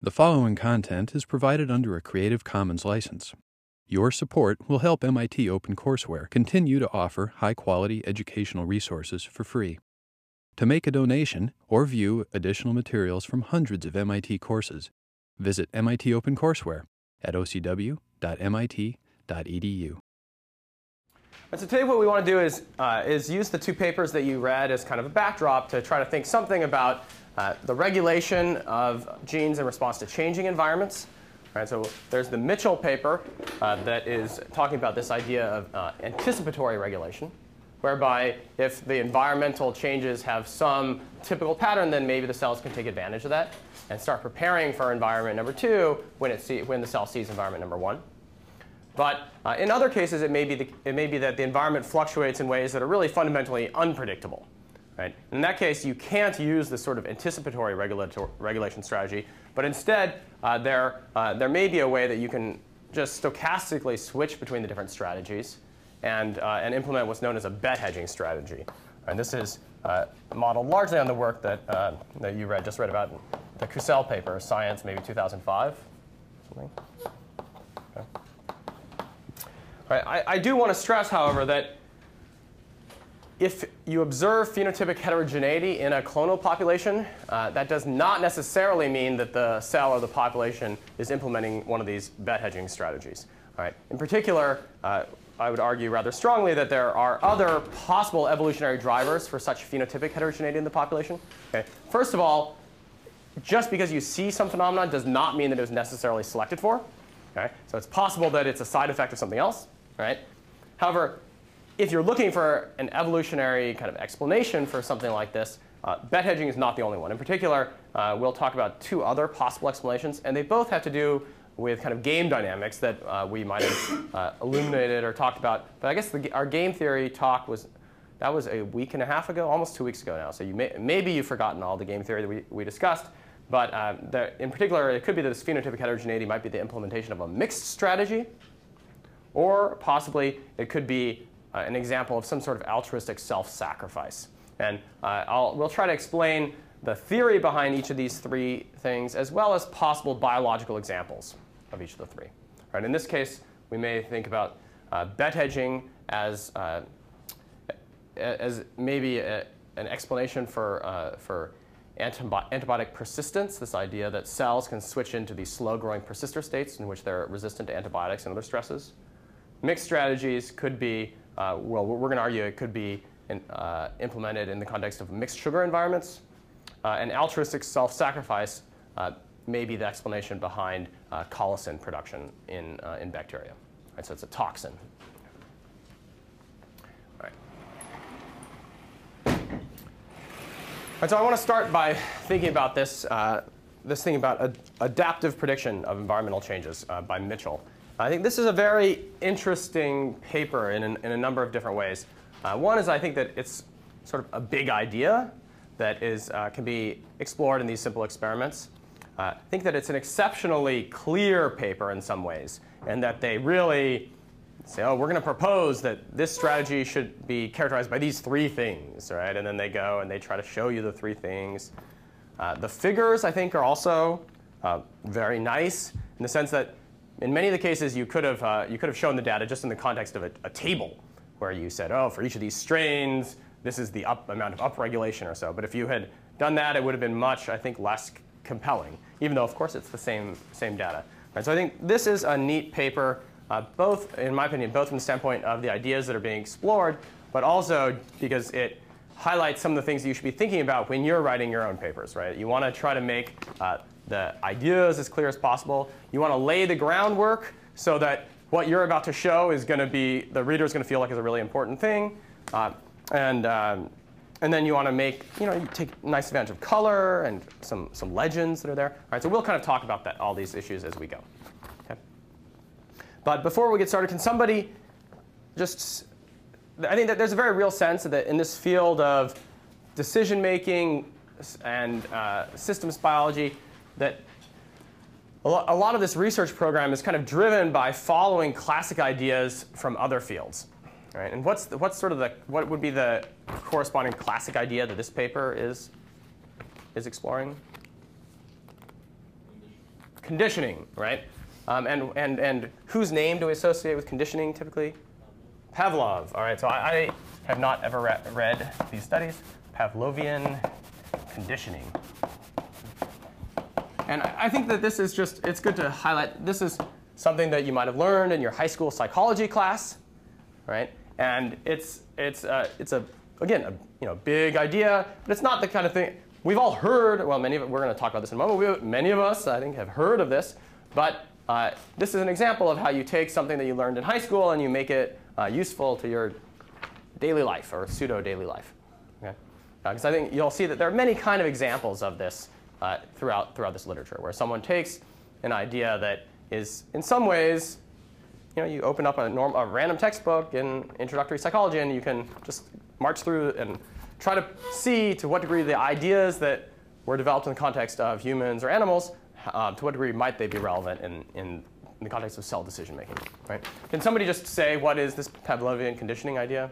The following content is provided under a Creative Commons license. Your support will help MIT OpenCourseware continue to offer high quality educational resources for free. To make a donation or view additional materials from hundreds of MIT courses, visit MIT OpenCourseware at ocw.mit.edu. And so today what we want to do is, uh, is use the two papers that you read as kind of a backdrop to try to think something about uh, the regulation of genes in response to changing environments. Right, so there's the Mitchell paper uh, that is talking about this idea of uh, anticipatory regulation, whereby if the environmental changes have some typical pattern, then maybe the cells can take advantage of that and start preparing for environment number two when, it see, when the cell sees environment number one. But uh, in other cases, it may, be the, it may be that the environment fluctuates in ways that are really fundamentally unpredictable. Right? In that case, you can't use this sort of anticipatory regulation strategy, but instead, uh, there, uh, there may be a way that you can just stochastically switch between the different strategies and, uh, and implement what's known as a bet hedging strategy. And this is uh, modeled largely on the work that, uh, that you read, just read about the Kussell paper, Science, maybe 2005. Something. Okay. Right, I, I do want to stress, however, that if you observe phenotypic heterogeneity in a clonal population, uh, that does not necessarily mean that the cell or the population is implementing one of these bet hedging strategies. All right. In particular, uh, I would argue rather strongly that there are other possible evolutionary drivers for such phenotypic heterogeneity in the population. Okay. First of all, just because you see some phenomenon does not mean that it was necessarily selected for. Okay. So it's possible that it's a side effect of something else. Right. However, if you're looking for an evolutionary kind of explanation for something like this, uh, bet hedging is not the only one. In particular, uh, we'll talk about two other possible explanations, and they both have to do with kind of game dynamics that uh, we might have uh, illuminated or talked about. But I guess the, our game theory talk was, that was a week and a half ago, almost two weeks ago now. So you may, maybe you've forgotten all the game theory that we, we discussed. But um, the, in particular, it could be that this phenotypic heterogeneity might be the implementation of a mixed strategy, or possibly it could be uh, an example of some sort of altruistic self-sacrifice. And uh, we'll try to explain the theory behind each of these three things, as well as possible biological examples of each of the three. Right, in this case, we may think about uh, bet hedging as, uh, as maybe a, an explanation for, uh, for antibi antibiotic persistence, this idea that cells can switch into these slow-growing persister states in which they're resistant to antibiotics and other stresses. Mixed strategies could be well, we're going to argue it could be in, uh, implemented in the context of mixed sugar environments. Uh, and altruistic self-sacrifice uh, may be the explanation behind uh, colicin production in, uh, in bacteria. Right, so it's a toxin. Right. so I want to start by thinking about this, this thing about ad adaptive prediction of environmental changes by Mitchell. I think this is a very interesting paper in, in a number of different ways. Uh, one is I think that it's sort of a big idea that is, uh, can be explored in these simple experiments. Uh, I think that it's an exceptionally clear paper in some ways, and that they really say, oh, we're going to propose that this strategy should be characterized by these three things, right? And then they go and they try to show you the three things. Uh, the figures, I think, are also uh, very nice in the sense that in many of the cases, you could have, uh, you could have shown the data just in the context of a, a, table where you said, oh, for each of these strains, this is the up, amount of upregulation or so. But if you had done that, it would have been much, I think, less compelling, even though, of course, it's the same, same data. Right, so I think this is a neat paper, uh, both, in my opinion, both from the standpoint of the ideas that are being explored, but also because it highlights some of the things that you should be thinking about when you're writing your own papers, right? You want to try to make uh, the ideas as clear as possible. You want to lay the groundwork so that what you're about to show is going to be, the reader is going to feel like is a really important thing. Uh, and, um, and then you want to make, you know, you take nice advantage of color and some, some legends that are there. All right, so we'll kind of talk about that, all these issues as we go. Okay? But before we get started, can somebody just, I think that there's a very real sense that in this field of decision making and uh, systems biology, that a lot of this research program is kind of driven by following classic ideas from other fields. Right? And what's, the, what's sort of the, what would be the corresponding classic idea that this paper is, is exploring? conditioning, right? Um, and, and, and whose name do we associate with conditioning typically? Pavlov. All right, so I, I have not ever re read these studies. Pavlovian conditioning. And I, think that this is just, it's good to highlight, this is something that you might have learned in your high school psychology class, right? And it's, it's, uh, it's a, again, a you know, big idea, but it's not the kind of thing, we've all heard, well, many of we're going to talk about this in a moment, we, many of us, I think, have heard of this, but uh, this is an example of how you take something that you learned in high school and you make it uh, useful to your daily life or pseudo daily life. Because okay? uh, I think you'll see that there are many kind of examples of this uh, throughout, throughout this literature, where someone takes an idea that is in some ways, you know, you open up a, norm, a random textbook in introductory psychology and you can just march through and try to see to what degree the ideas that were developed in the context of humans or animals, uh, to what degree might they be relevant in, in in the context of cell decision making, right? Can somebody just say what is this Pavlovian conditioning idea?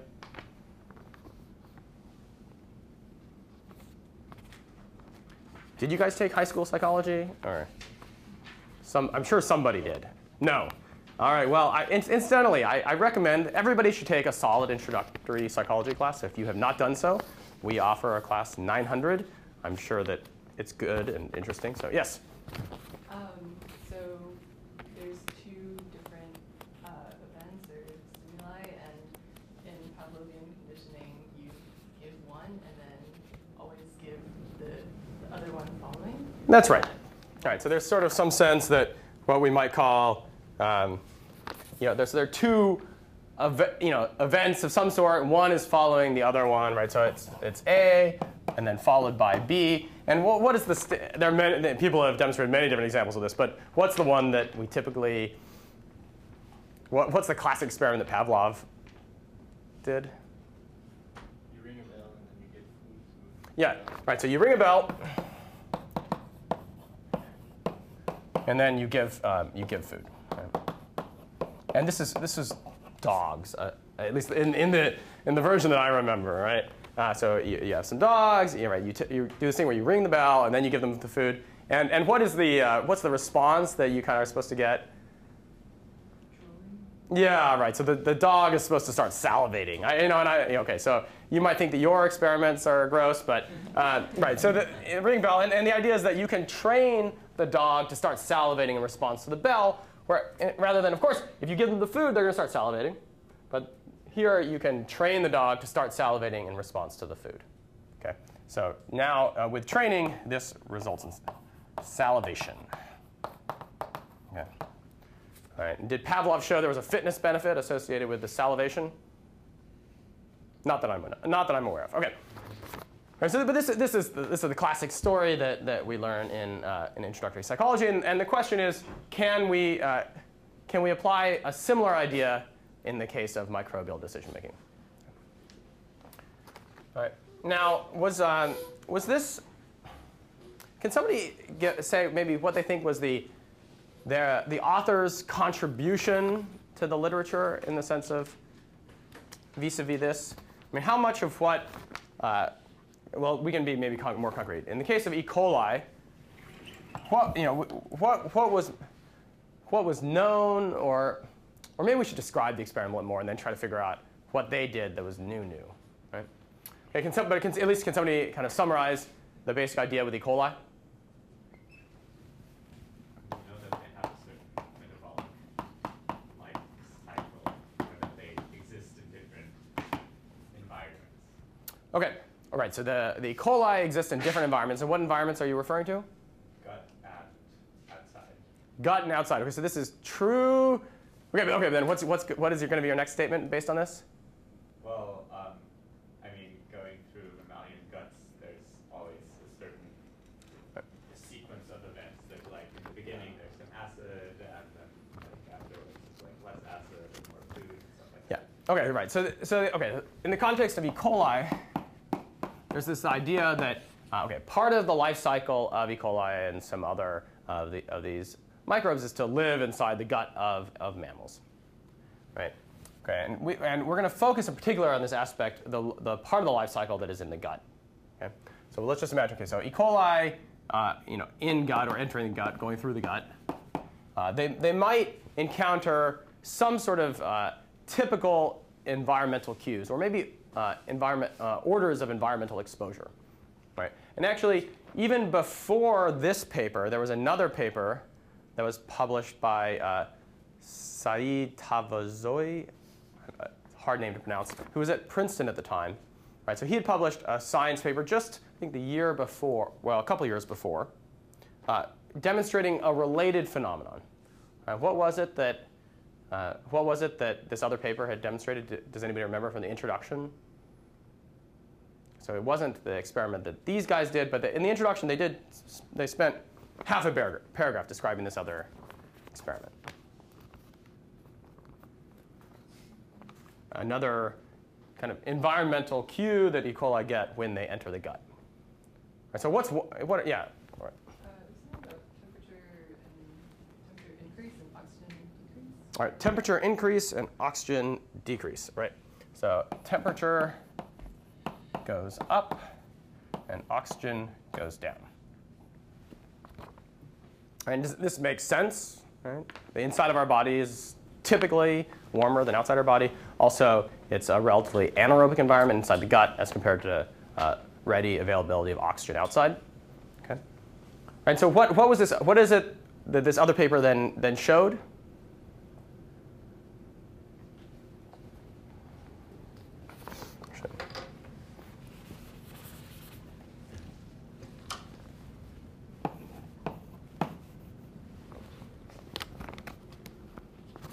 Did you guys take high school psychology? Or some, I'm sure somebody did. No. All right, well, I, incidentally, I, I, recommend everybody should take a solid introductory psychology class. If you have not done so, we offer a class 900. I'm sure that it's good and interesting. So, yes? Um, That's right. All right, so there's sort of some sense that what we might call, um, you know, there's, there are two you know, events of some sort. One is following the other one, right? So it's, it's A, and then followed by B. And what, what is the, there are many, people have demonstrated many different examples of this, but what's the one that we typically, what, what's the classic experiment that Pavlov did? You ring a bell and then you get food. Yeah, right, so you ring a bell, and then you give um, you give food. And this is this is dogs, uh, at least in, in the in the version that I remember, right? Uh, so you, you, have some dogs, you, right? You, you do this thing where you ring the bell and then you give them the food. And and what is the uh, what's the response that you kind of are supposed to get? Yeah, right. So the, the dog is supposed to start salivating. I, you know, and I, okay, so you might think that your experiments are gross, but uh, right. So the ring bell, and, and the idea is that you can train the dog to start salivating in response to the bell, where, eh, rather than, of course, if you give them the food, they're going to start salivating. But here you can train the dog to start salivating in response to the food. Okay? So now uh, with training, this results in salivation. Okay. All right. Did Pavlov show there was a fitness benefit associated with the salivation? Not that I'm, not that I'm aware of. Okay. Right, so, but this, this, is this is the classic story that, that we learn in, uh, in introductory psychology. And, and the question is, can we, uh, can we apply a similar idea in the case of microbial decision making? All right. Now, was, um, was this, can somebody get, say maybe what they think was the, their, the author's contribution to the literature in the sense of vis-a-vis -vis this? I mean, how much of what uh, well, we can be maybe more concrete. In the case of E. coli, what, you know, what, what, was, what was known, or, or maybe we should describe the experiment a little more and then try to figure out what they did that was new, new, right? Okay, can some, but can, at least can somebody kind of summarize the basic idea with E. coli? All right, so the, the E. coli exists in different environments. And what environments are you referring to? Gut and outside. Gut and outside. Okay, so this is true. Okay, okay, then what's, what's, what is going to be your next statement based on this? Well, um, I mean, going through mammalian guts, there's always a certain sequence of events that, like, in the beginning, there's some acid, and then like, afterwards, it's like less acid and more food and stuff like yeah. that. Yeah. Okay, right. So, so okay, in the context of E. coli, there's this idea that, uh, okay, part of the life cycle of E. coli and some other of, the, of these microbes is to live inside the gut of, of mammals, right? Okay, and, we, and we're going to focus in particular on this aspect, the, the part of the life cycle that is in the gut. Okay, so let's just imagine, okay, so E. coli, uh, you know, in gut or entering the gut, going through the gut. uh, they, they might encounter some sort of uh, typical environmental cues, or maybe uh, environment, uh, orders of environmental exposure. Right? And actually, even before this paper, there was another paper that was published by uh, Saeed Tavazoie, hard name to pronounce, who was at Princeton at the time. Right? So he had published a science paper just, I think, the year before, well, a couple years before, uh, demonstrating a related phenomenon. Uh, what was it that uh, what was it that this other paper had demonstrated? Does anybody remember from the introduction? So it wasn't the experiment that these guys did, but the, in the introduction they did. They spent half a paragraph, paragraph describing this other experiment. Another kind of environmental cue that E. coli get when they enter the gut. Right, so what's what? Yeah. Right. Uh, temperature temperature increase and oxygen decrease. All right, temperature increase and oxygen decrease, right? So temperature goes up and oxygen goes down. And this makes sense, right? The inside of our body is typically warmer than outside our body. Also, it's a relatively anaerobic environment inside the gut as compared to uh, ready availability of oxygen outside. Okay. And so what, what was this, what is it that this other paper then, then showed?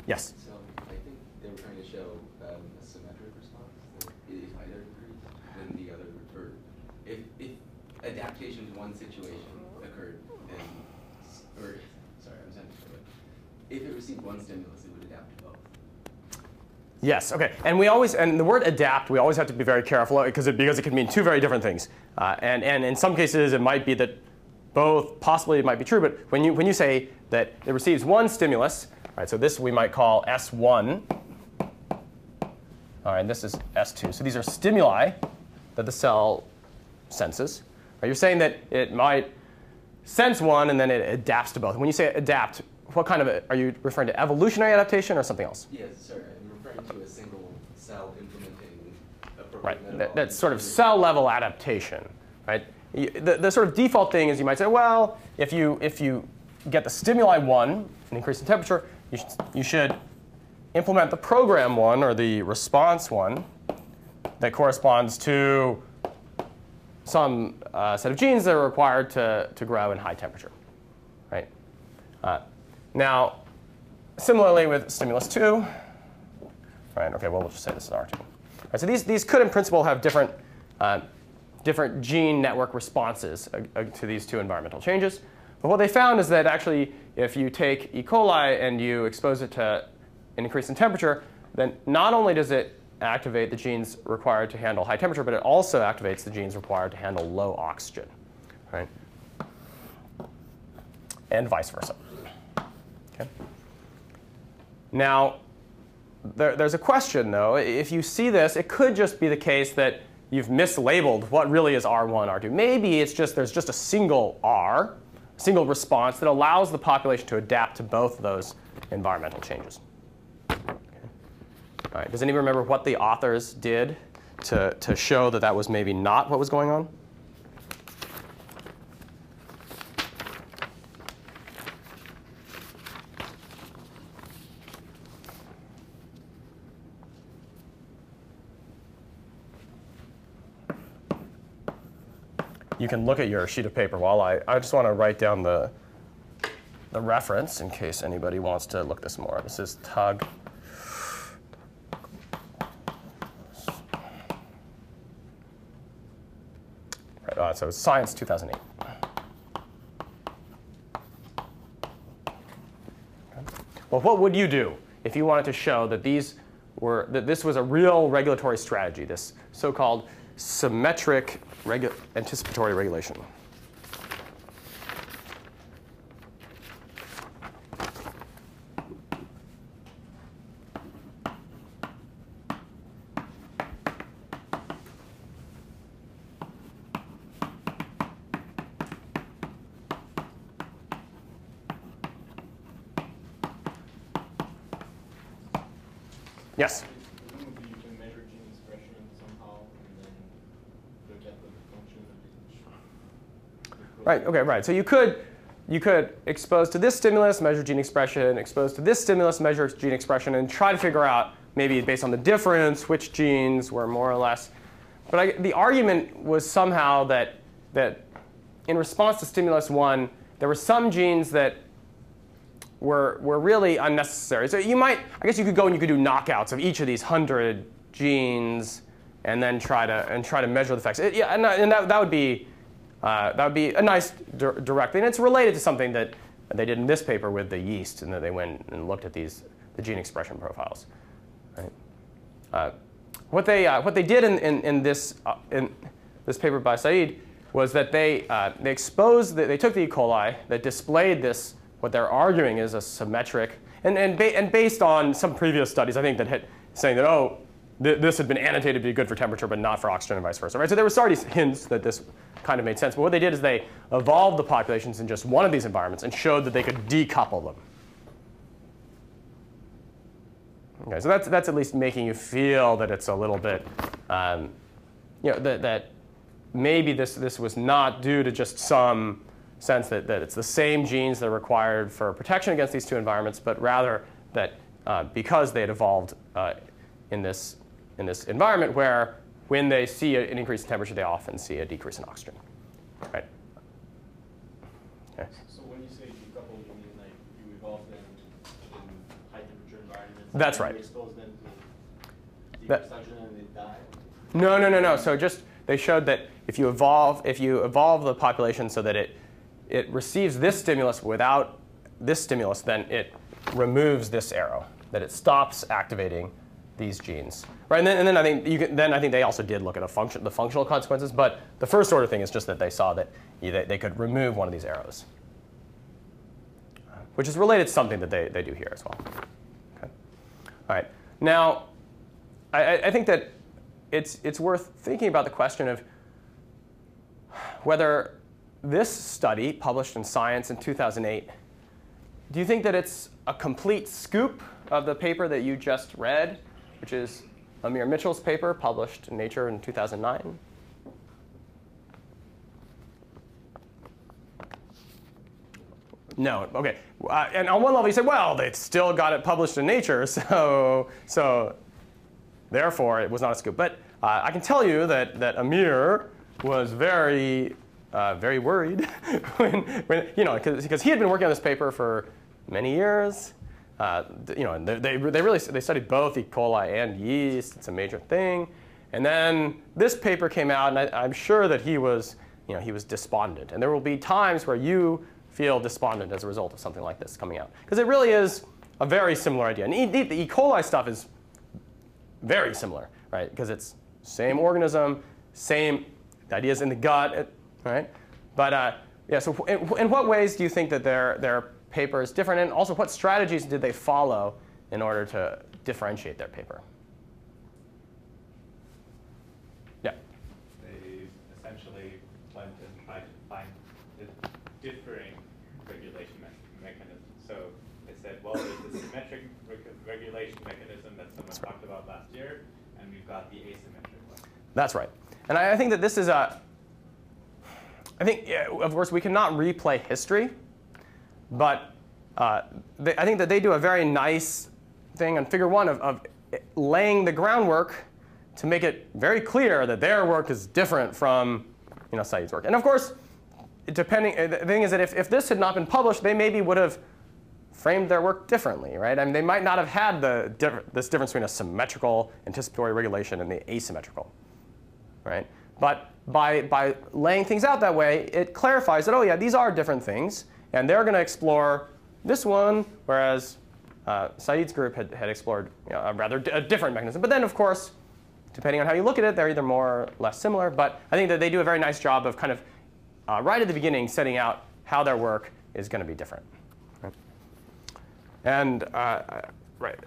Yes. So I think they were trying to show um, a symmetric response. That it is either increased than the other, or if, if adaptation to one situation occurred, then, or sorry, I'm saying if it received one stimulus, it would adapt to both. Yes. Okay. And we always and the word adapt we always have to be very careful because it because it can mean two very different things. Uh, and and in some cases it might be that both possibly it might be true. But when you when you say that it receives one stimulus, Right, so this we might call S1. All right, this is S2. So these are stimuli that the cell senses. Right, you're saying that it might sense one and then it adapts to both. When you say adapt, what kind of a, are you referring to evolutionary adaptation or something else? Yes, I'm referring to a single cell implementing a Right, that, that's sort of cell level adaptation. Right, the, the sort of default thing is you might say, well, if you if you get the stimuli one, an increase in temperature, you, sh you should implement the program one or the response one that corresponds to some uh, set of genes that are required to, to grow in high temperature. Right? Uh, now, similarly with stimulus 2, right, okay, well, we'll just say this is R2. Right, so these, these could, in principle, have different, uh, different gene network responses uh, uh, to these two environmental changes. But what they found is that actually, if you take E. coli and you expose it to an increase in temperature, then not only does it activate the genes required to handle high temperature, but it also activates the genes required to handle low oxygen, right? And vice versa. Okay. Now, there, there's a question though. If you see this, it could just be the case that you've mislabeled what really is R1, R2. Maybe it's just there's just a single R, single response that allows the population to adapt to both those environmental changes. All right, does anyone remember what the authors did to, to show that that was maybe not what was going on? You can look at your sheet of paper while I, I just want to write down the, the reference in case anybody wants to look this more. This is Tug. Right, uh, so Science 2008. Well, what would you do if you wanted to show that these were that this was a real regulatory strategy, this so-called symmetric regu anticipatory regulation. Yes. Right, okay, right. So you could, you could expose to this stimulus, measure gene expression, expose to this stimulus, measure gene expression, and try to figure out, maybe based on the difference, which genes were more or less. But I, the argument was somehow that, that in response to stimulus one, there were some genes that were, were really unnecessary. So you might, I guess you could go and you could do knockouts of each of these hundred genes and then try to, and try to measure the effects. It, yeah, and, and that, that would be, uh, that would be a nice di- direct thing. It's related to something that they did in this paper with the yeast, and that they went and looked at these, the gene expression profiles. Right? Uh, what, they, uh, what they did in, in, in, this, uh, in this paper by Saeed was that they, uh, they exposed, the, they took the E. coli that displayed this, what they're arguing is a symmetric, and, and, ba- and based on some previous studies, I think that had, saying that, oh, th- this had been annotated to be good for temperature, but not for oxygen and vice versa. Right? So there were already hints that this kind of made sense. But what they did is they evolved the populations in just one of these environments and showed that they could decouple them. Okay, so that's, that's at least making you feel that it's a little bit, um, you know, that, that maybe this, this was not due to just some sense that, that it's the same genes that are required for protection against these two environments, but rather that uh, because they had evolved uh, in, this, in this environment where when they see an increase in temperature, they often see a decrease in oxygen. Right? Okay. So when you say decouple, you mean like you evolve them in high temperature environments? That's right. Expose them to That- oxygen and they die? No, no, no, no. So just they showed that if you evolve, if you evolve the population so that it it receives this stimulus without this stimulus, then it removes this arrow. That it stops activating these genes, right? And then, and then I think can, then I think they also did look at the function, the functional consequences. But the first order thing is just that they saw that they, they could remove one of these arrows, which is related to something that they, they do here as well. Okay. All right. Now, I, I- I think that it's, it's worth thinking about the question of whether this study, published in Science in 2008, do you think that it's a complete scoop of the paper that you just read, which is Amir Mitchell's paper published in Nature in 2009? No. Okay. Uh, and on one level, you say, well, they still got it published in Nature, so so therefore it was not a scoop. But uh, I can tell you that that Amir was very uh, very worried when, when you know because he had been working on this paper for many years. Uh, you know, they, they, they really they studied both E. coli and yeast. It's a major thing. And then this paper came out, and I, I'm sure that he was you know he was despondent. And there will be times where you feel despondent as a result of something like this coming out because it really is a very similar idea. And e, the E. coli stuff is very similar, right? Because it's same organism, same ideas in the gut, right? But uh, yeah, so in, in what ways do you think that their paper is different? And also, what strategies did they follow in order to differentiate their paper? Yeah. They essentially went and tried to find the differing regulation me- mechanism. So they said, well, there's the symmetric reg- regulation mechanism that someone talked about last year, and we've got the asymmetric one. That's right. And I, I think that this is a. I think, yeah, of course, we cannot replay history, but uh, they, I think that they do a very nice thing on figure one of, of laying the groundwork to make it very clear that their work is different from you know, Saeed's work. And of course, depending, uh, the thing is that if, if this had not been published, they maybe would have framed their work differently, right? I mean, they might not have had the this difference between a symmetrical anticipatory regulation and the asymmetrical, right? But by, by laying things out that way, it clarifies that, oh yeah, these are different things, and they're going to explore this one, whereas uh, group had, had explored you know, a rather a different mechanism. But then, of course, depending on how you look at it, they're either more or less similar. But I think that they do a very nice job of kind of uh, right at the beginning setting out how their work is going to be different. And uh, right.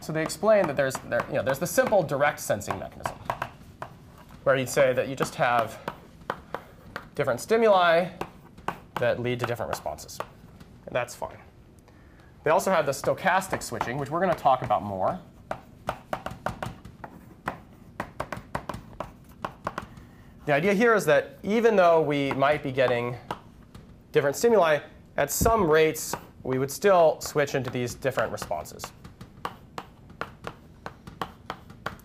So they explain that there's there, you know, there's the simple direct sensing mechanism, where you'd say that you just have different stimuli that lead to different responses. And that's fine. they also have the stochastic switching, which we're going to talk about more. The idea here is that even though we might be getting different stimuli, at some rates we would still switch into these different responses.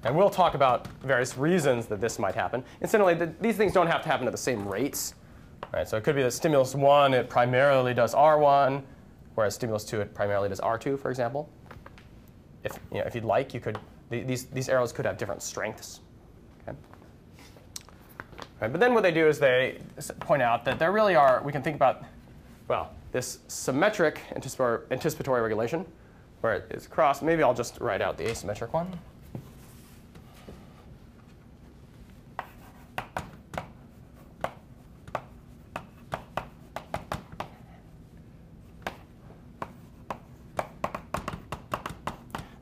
And we'll talk about various reasons that this might happen. Incidentally, the, these things don't have to happen at the same rates. Right? So it could be that stimulus 1, it primarily does R1, whereas stimulus 2, it primarily does R2, for example. If, you know, if you'd like, you could, these, these arrows could have different strengths. Okay? Right, but then what they do is they point out that there really are, we can think about, well, this symmetric anticipatory, regulation, where it is crossed. Maybe I'll just write out the asymmetric one.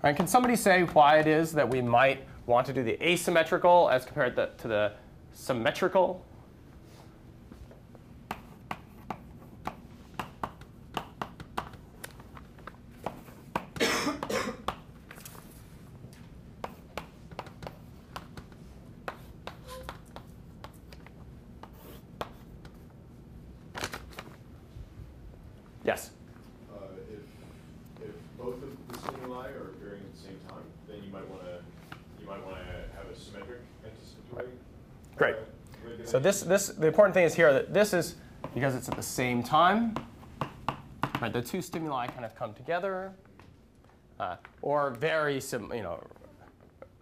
Right, can somebody say why it is that we might want to do the asymmetrical as compared to, to the symmetrical? yes. Uh, if, if both of the stimuli are appearing at the same time, then you might want to you might want to have a symmetric anticipatory. Great. uh, So regulation. This, this, the important thing is here that this is because it's at the same time. Right, the two stimuli kind of come together, uh, or very sim, you know,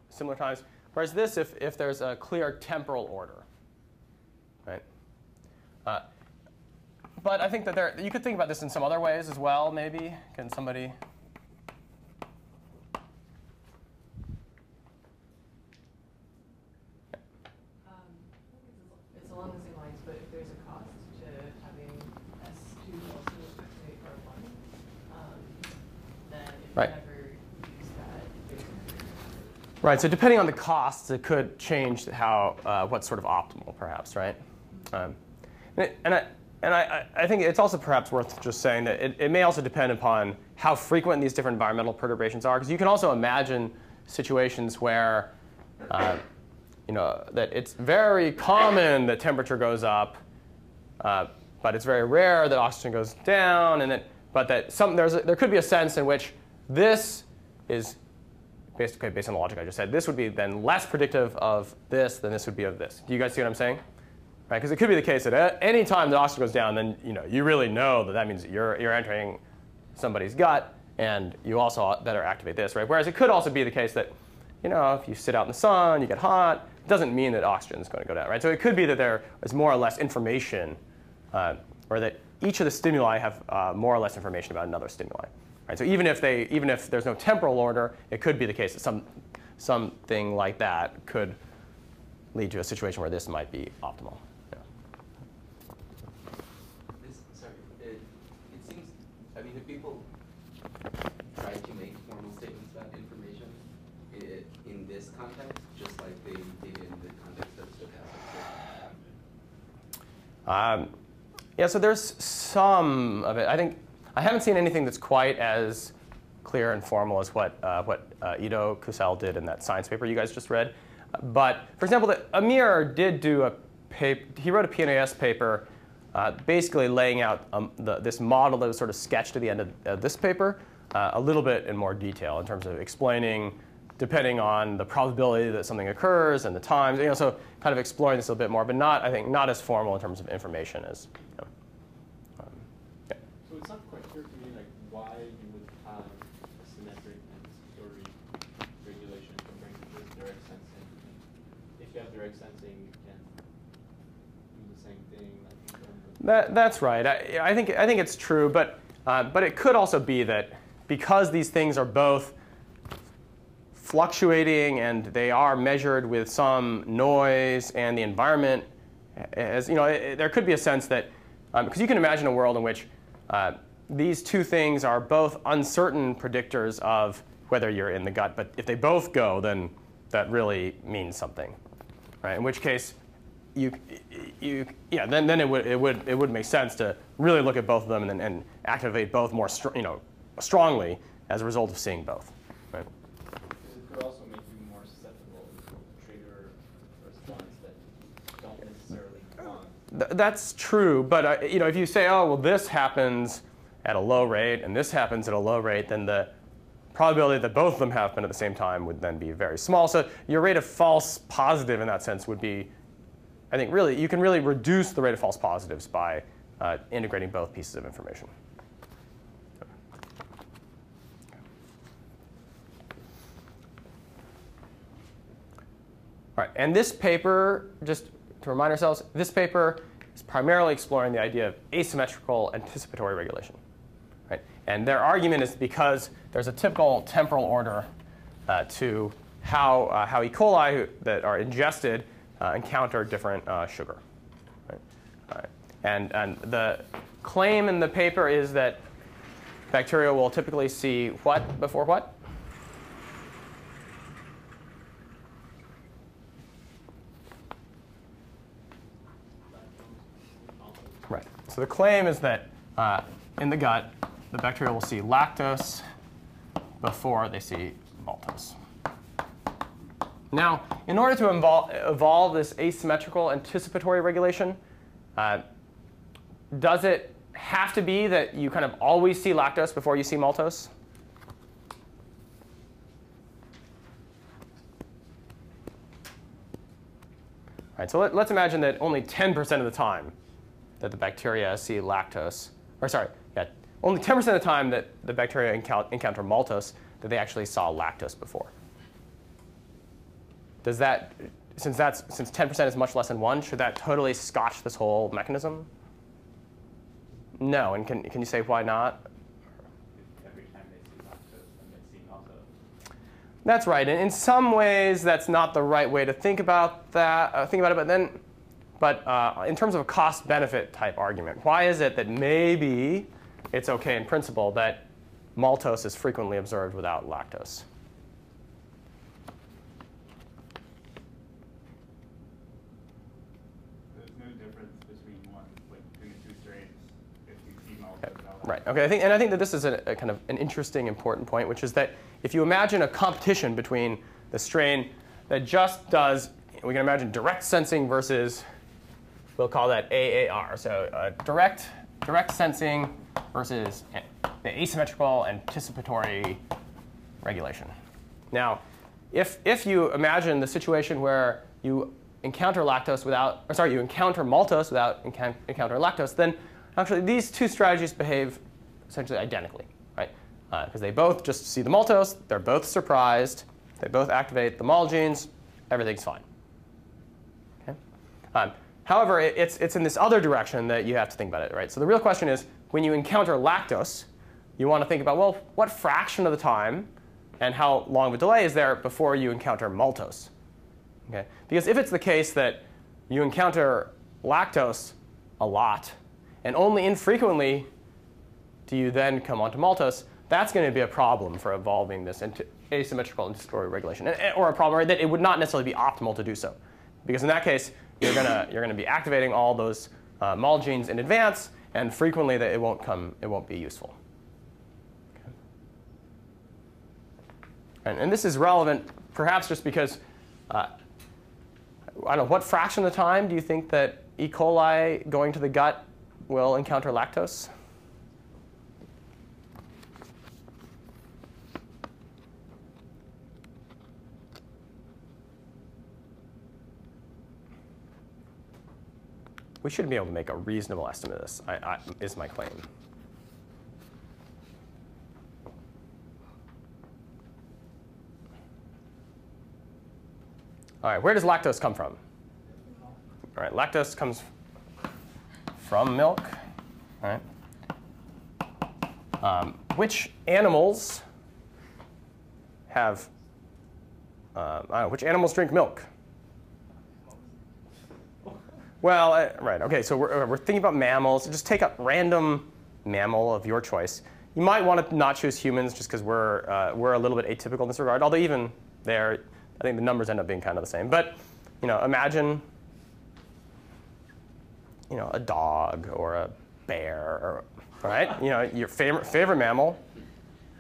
similar times. Whereas this, if, if there's a clear temporal order, right? Uh, but I think that there, you could think about this in some other ways as well. Maybe can somebody? Um, It's along the same lines, but if there's a cost to having S2 also activate R1, um, then if you Right. never use that, there's Right. So depending on the costs, it could change how uh, what's sort of optimal, perhaps. Right. Um, and it- and I and I, I think it's also perhaps worth just saying that it, it may also depend upon how frequent these different environmental perturbations are, because you can also imagine situations where. Uh, you know, that it's very common that temperature goes up, uh, but it's very rare that oxygen goes down, and that, but that some, there's a, there could be a sense in which this is, based, okay, based on the logic I just said, this would be then less predictive of this than this would be of this. Do you guys see what I'm saying? Right, because it could be the case that at any time the oxygen goes down, then you know you really know that that means that you're you're entering somebody's gut, and you also better activate this, right? Whereas it could also be the case that, you know, if you sit out in the sun, you get hot, it doesn't mean that oxygen is going to go down, right? So it could be that there is more or less information, uh, or that each of the stimuli have uh, more or less information about another stimuli, right? So even if they, even if there's no temporal order, it could be the case that some something like that could lead to a situation where this might be optimal. Yeah. This, sorry, it, it seems, I mean, if people try to make formal statements about information i in this context, just like they did in the context of stochastic Um, yeah, so there's some of it. I think I haven't seen anything that's quite as clear and formal as what uh, what uh, Edo Kussell did in that science paper you guys just read. But for example, the, Amir did do a paper. He wrote a PNAS paper, uh, basically laying out um, the, this model that was sort of sketched at the end of, of this paper, uh, a little bit in more detail in terms of explaining depending on the probability that something occurs and the times. You know, so kind of exploring this a little bit more, but not, I think, not as formal in terms of information as. You know, um, yeah. So it's not quite clear to me like why you would have a symmetric anticipatory regulation compared to just direct sensing. If you have direct sensing, you can do the same thing. Like in terms of That, that's right. I, I think I think it's true, but uh, but it could also be that because these things are both fluctuating and they are measured with some noise and the environment, as you know, it, there could be a sense that because you can imagine a world in which uh, these two things are both uncertain predictors of whether you're in the gut, but if they both go, then that really means something, right? In which case, you, you, yeah, then, then it would, it would, it would make sense to really look at both of them and, and activate both more, str- you know, strongly as a result of seeing both. Right? It could also make you more susceptible to trigger response that don't necessarily want. Th- that's true, but uh, you know, if you say, oh, well, this happens at a low rate and this happens at a low rate, then the probability that both of them happen at the same time would then be very small. So your rate of false positive in that sense would be, I think, really, you can really reduce the rate of false positives by uh, integrating both pieces of information. All right, and this paper, just to remind ourselves, this paper is primarily exploring the idea of asymmetrical anticipatory regulation. Right? And their argument is because there's a typical temporal order uh, to how, uh, how E. coli that are ingested encounter different uh, sugar. Right? Right. And, and the claim in the paper is that bacteria will typically see what before what? Right. So the claim is that uh, in the gut, the bacteria will see lactose before they see maltose. Now, in order to evol- evolve this asymmetrical anticipatory regulation, uh, does it have to be that you kind of always see lactose before you see maltose? Right, so let, us imagine that only 10% of the time that the bacteria see lactose, or sorry, yeah, only 10% of the time that the bacteria encounter maltose that they actually saw lactose before. Does that, since that's since 10% is much less than one, should that totally scotch this whole mechanism? No, and can, can you say why not? Every time they see lactose, then they see maltose. That's right. And in some ways, that's not the right way to think about that. Uh, think about it. But then, but uh, in terms of a cost-benefit type argument, why is it that maybe it's okay in principle that maltose is frequently observed without lactose? There's no difference between one, like between the two strains if you see maltose without Right. Okay. I think, and I think that this is a, a kind of an interesting, important point, which is that if you imagine a competition between the strain that just does, we can imagine direct sensing versus, we'll call that AAR. So uh, direct, direct sensing versus the asymmetrical anticipatory regulation. Now, if if you imagine the situation where you encounter lactose without, or sorry, you encounter maltose without encou- encountering lactose, then actually these two strategies behave essentially identically, right? Because they both just see the maltose, they're both surprised, they both activate the mal genes, everything's fine. Okay? Um, however, it, it's, it's in this other direction that you have to think about it, right? So the real question is, when you encounter lactose, you want to think about, well, what fraction of the time and how long of a delay is there before you encounter maltose? Okay? Because if it's the case that you encounter lactose a lot and only infrequently do you then come onto maltose, that's going to be a problem for evolving this into asymmetrical anticipatory regulation, or a problem that it would not necessarily be optimal to do so. Because in that case, you're going to you're going to be activating all those uh, genes in advance, and frequently that it won't come it won't be useful. Okay. And, and this is relevant perhaps just because uh, I don't know what fraction of the time do you think that E. coli going to the gut will encounter lactose? we should be able to make a reasonable estimate of this, I, I, is my claim. All right, where does lactose come from? All right, lactose comes from milk. right? Um, which animals have, uh, know, which animals drink milk? Well, uh, right. Okay, so we're, we're thinking about mammals. Just take a random mammal of your choice. You might want to not choose humans just because we're, uh, we're a little bit atypical in this regard, although even there, I think the numbers end up being kind of the same. But, you know, imagine, you know, a dog or a bear, or, right? You know, your favorite, favorite mammal.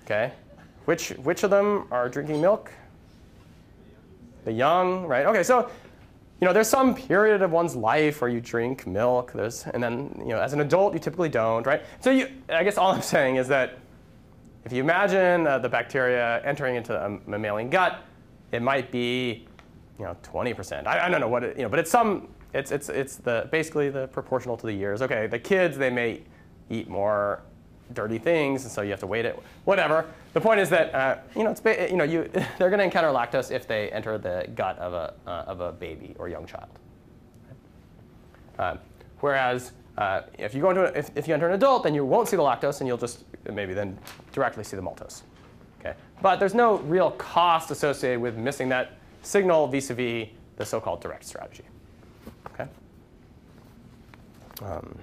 Okay, which which of them are drinking milk? The young, right? Okay, so you know, there's some period of one's life where you drink milk. There's, and then you know, as an adult, you typically don't, right? So you, I guess all I'm saying is that if you imagine uh, the bacteria entering into a mammalian gut, it might be, you know, 20%. I, I don't know what it, you know, but it's some, it's, it's, it's the, basically the proportional to the years. Okay, the kids, they may eat more dirty things, and so you have to wait it, whatever. The point is that, uh, you know, it's, you know you, they're going to encounter lactose if they enter the gut of a, uh, of a baby or young child. Uh, whereas uh, if you go into a, if, if you enter an adult, then you won't see the lactose, and you'll just maybe then directly see the maltose. Okay? But there's no real cost associated with missing that signal vis-a-vis the so-called direct strategy. Um,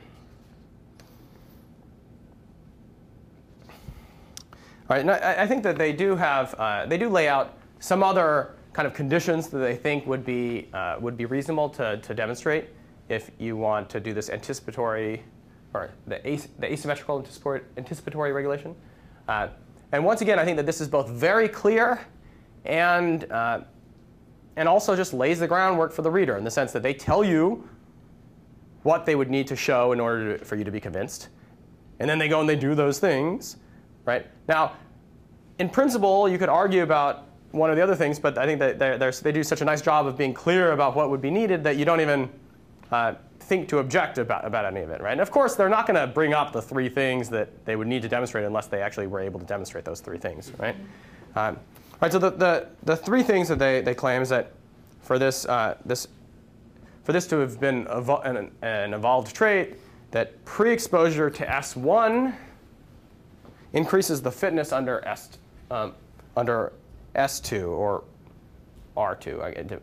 all right, and I, I, think that they do have, uh, they do lay out some other kind of conditions that they think would be, uh, would be reasonable to, to demonstrate if you want to do this anticipatory, or the, as, the asymmetrical anticipatory, anticipatory regulation. Uh, and once again, I think that this is both very clear and, uh, and also just lays the groundwork for the reader in the sense that they tell you what they would need to show in order to, for you to be convinced. And then they go and they do those things. Right? Now, in principle, you could argue about one of the other things, but I think that they do such a nice job of being clear about what would be needed that you don't even uh, think to object about, about any of it, right? And of course, they're not going to bring up the three things that they would need to demonstrate unless they actually were able to demonstrate those three things, right? Um, right, so the, the, the three things that they, they claim is that for this, uh, this, for this to have been an, evolved trait, that pre-exposure to S1 increases the fitness under, S, um, under S2 or R2. I,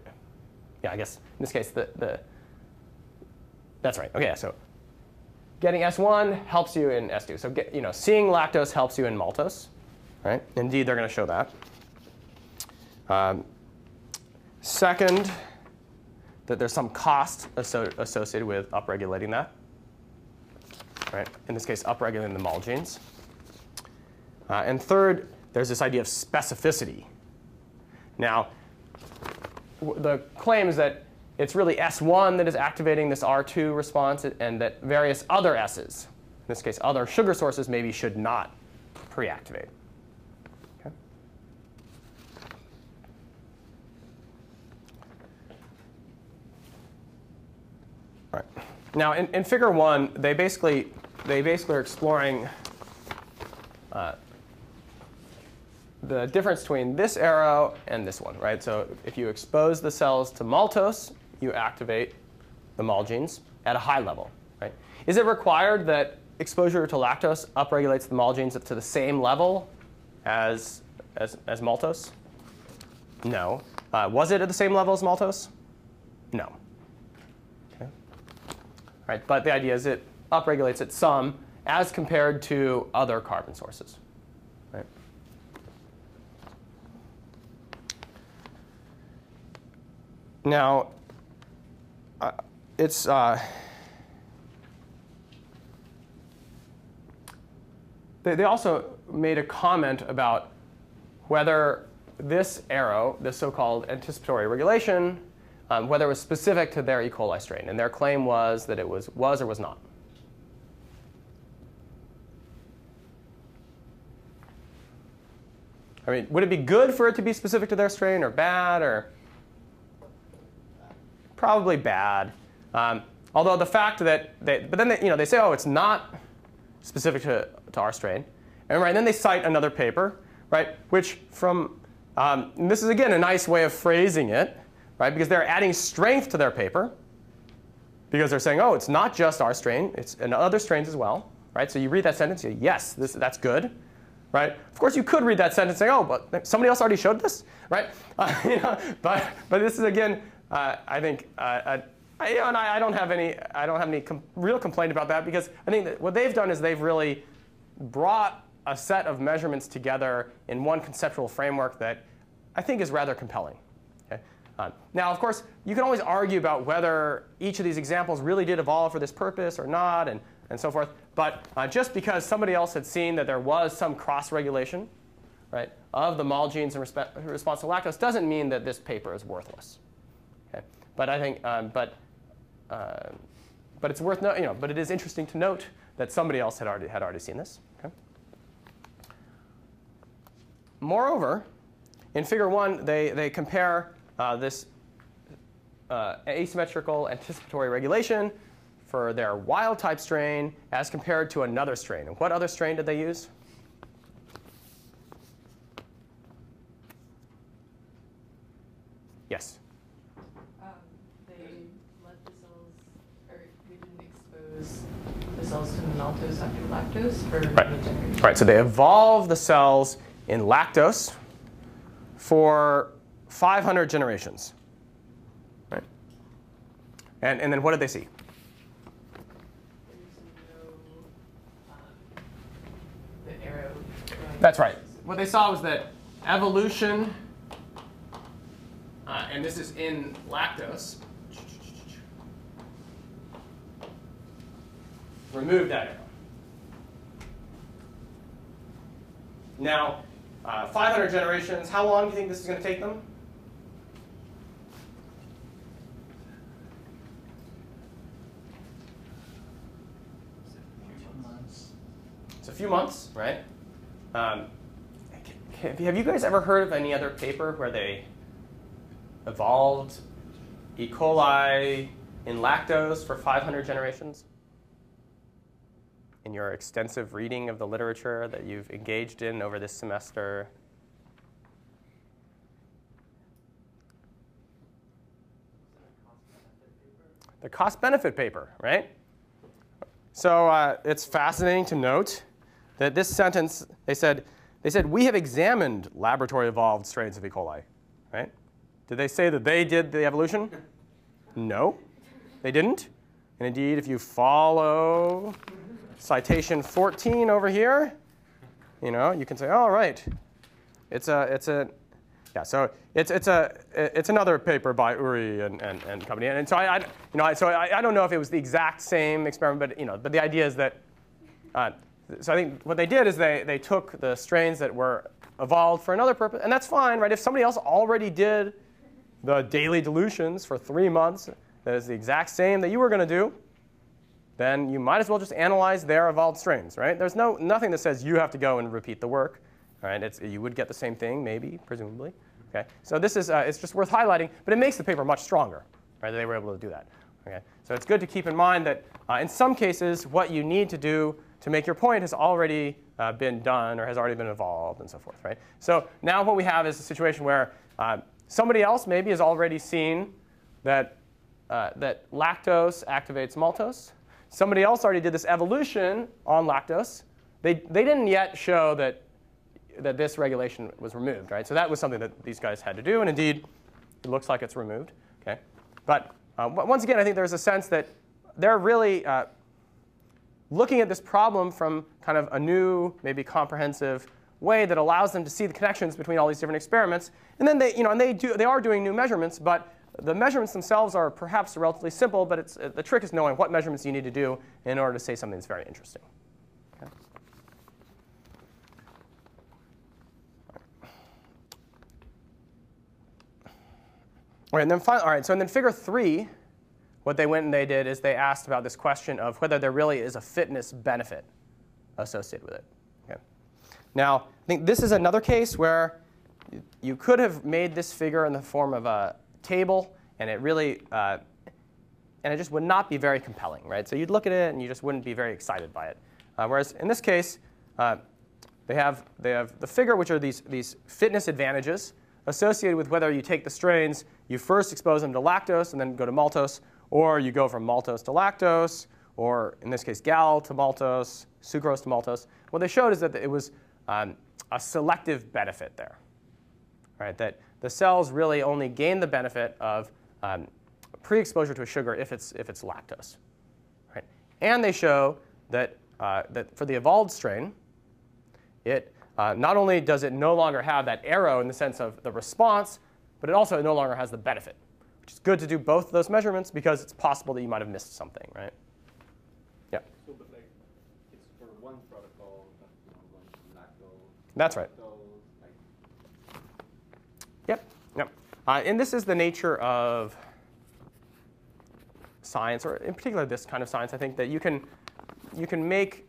yeah, I guess in this case, the, the that's right. Okay, so getting S1 helps you in S2. So get, you know, seeing lactose helps you in maltose, right? Indeed, they're going to show that. Um, second, that there's some cost associated with upregulating that, right? In this case, upregulating the MAL genes. Uh, and third, there's this idea of specificity. Now, the claim is that it's really S1 that is activating this R2 response, and that various other S's, in this case other sugar sources, maybe should not pre-activate. Now, in, in figure one, they basically, they basically are exploring uh, the difference between this arrow and this one, right? So if you expose the cells to maltose, you activate the MAL genes at a high level. Right? Is it required that exposure to lactose upregulates the MAL genes up to the same level as, as, as maltose? No. Uh, was it at the same level as maltose? No. Right, but the idea is it upregulates it some as compared to other carbon sources. Right? Now, uh, it's uh, they, they also made a comment about whether this arrow, this so-called anticipatory regulation, um, whether it was specific to their E. coli strain. And their claim was that it was, was or was not. I mean, would it be good for it to be specific to their strain or bad or? probably bad. Um, although the fact that they, but then they, you know, they say, oh, it's not specific to, to our strain. And right, and then they cite another paper, right, which from, um, this is again a nice way of phrasing it, right, because they're adding strength to their paper because they're saying, oh, it's not just our strain, it's other strains as well, right? So you read that sentence, you yes, this, that's good, right? Of course, you could read that sentence saying, oh, but somebody else already showed this, right? Uh, you know, but, but this is, again, uh, I think, uh, I, you know, and I, I, don't have any, I don't have any com real complaint about that because I think that what they've done is they've really brought a set of measurements together in one conceptual framework that I think is rather compelling. Uh, now, of course, you can always argue about whether each of these examples really did evolve for this purpose or not, and, and so forth. But uh, just because somebody else had seen that there was some cross-regulation right, of the MAL genes in response to lactose doesn't mean that this paper is worthless. Okay? But I think, um, but, uh, but it's worth, no, you know, but it is interesting to note that somebody else had already, had already seen this. Okay? Moreover, in figure one, they, they compare uh, this uh, asymmetrical anticipatory regulation for their wild type strain as compared to another strain. And what other strain did they use? Yes. Um, they let the cells, or they didn't expose the cells to maltose after lactose for Right. Right, so they evolve the cells in lactose for 500 generations. Right? And, and then what did they see? That's right. What they saw was that evolution, uh, and this is in lactose, remove that arrow. Now, uh, 500 generations, how long do you think this is going to take them? It's a few months, right? Um, have you- guys ever heard of any other paper where they evolved E. coli in lactose for 500 generations? In your extensive reading of the literature that you've engaged in over this semester? The cost benefit paper, right? So uh, it's fascinating to note that this sentence, they said, they said, we have examined laboratory evolved strains of E. coli, right? Did they say that they did the evolution? No, they didn't. And indeed, if you follow citation 14 over here, you know, you can say, all right, it's a, it's a, yeah, so it's, it's, a, it's another paper by Uri and, and, and company. And so, I, I, you know, I- so I, I don't know if it was the exact same experiment, but, you know, but the idea is that, uh, so I think what they did is they, they took the strains that were evolved for another purpose, and that's fine, right? If somebody else already did the daily dilutions for three months, that is the exact same that you were going to do, then you might as well just analyze their evolved strains, right? There's no, nothing that says you have to go and repeat the work, right? It's, you would get the same thing, maybe, presumably. Okay? So this is, uh, it's just worth highlighting, but it makes the paper much stronger, right? That they were able to do that. Okay? So it's good to keep in mind that uh, in some cases, what you need to do to make your point has already uh, been done or has already been evolved and so forth, right? So now what we have is a situation where uh, somebody else maybe has already seen that, uh, that lactose activates maltose. Somebody else already did this evolution on lactose. They, they didn't yet show that, that this regulation was removed, right? So that was something that these guys had to do, and indeed, it looks like it's removed, okay? But uh, once again, I think there's a sense that they're really uh, looking at this problem from kind of a new, maybe comprehensive way that allows them to see the connections between all these different experiments. And then they, you know, and they, do, they are doing new measurements, but the measurements themselves are perhaps relatively simple, but it's, the trick is knowing what measurements you need to do in order to say something that's very interesting. Okay. All right, and then all right, so and then figure three, what they went and they did is they asked about this question of whether there really is a fitness benefit associated with it. Okay. Now, I think this is another case where you could have made this figure in the form of a table, and it really, uh, and it just would not be very compelling, right? So you'd look at it and you just wouldn't be very excited by it. Uh, whereas in this case, uh, they have, they have the figure, which are these, these fitness advantages associated with whether you take the strains, you first expose them to lactose and then go to maltose, or you go from maltose to lactose, or in this case, gal to maltose, sucrose to maltose. What they showed is that it was um, a selective benefit there, right? That the cells really only gain the benefit of um, pre-exposure to a sugar if it's, if it's lactose, right? And they show that, uh, that for the evolved strain, it uh, not only does it no longer have that arrow in the sense of the response, but it also no longer has the benefit, which is good to do both of those measurements because it's possible that you might have missed something, right? Yeah, So, but like, it's for one protocol, but you know, going from lactose. That's right. Yep, yep. Uh, and this is the nature of science, or in particular this kind of science. I think that you can you can make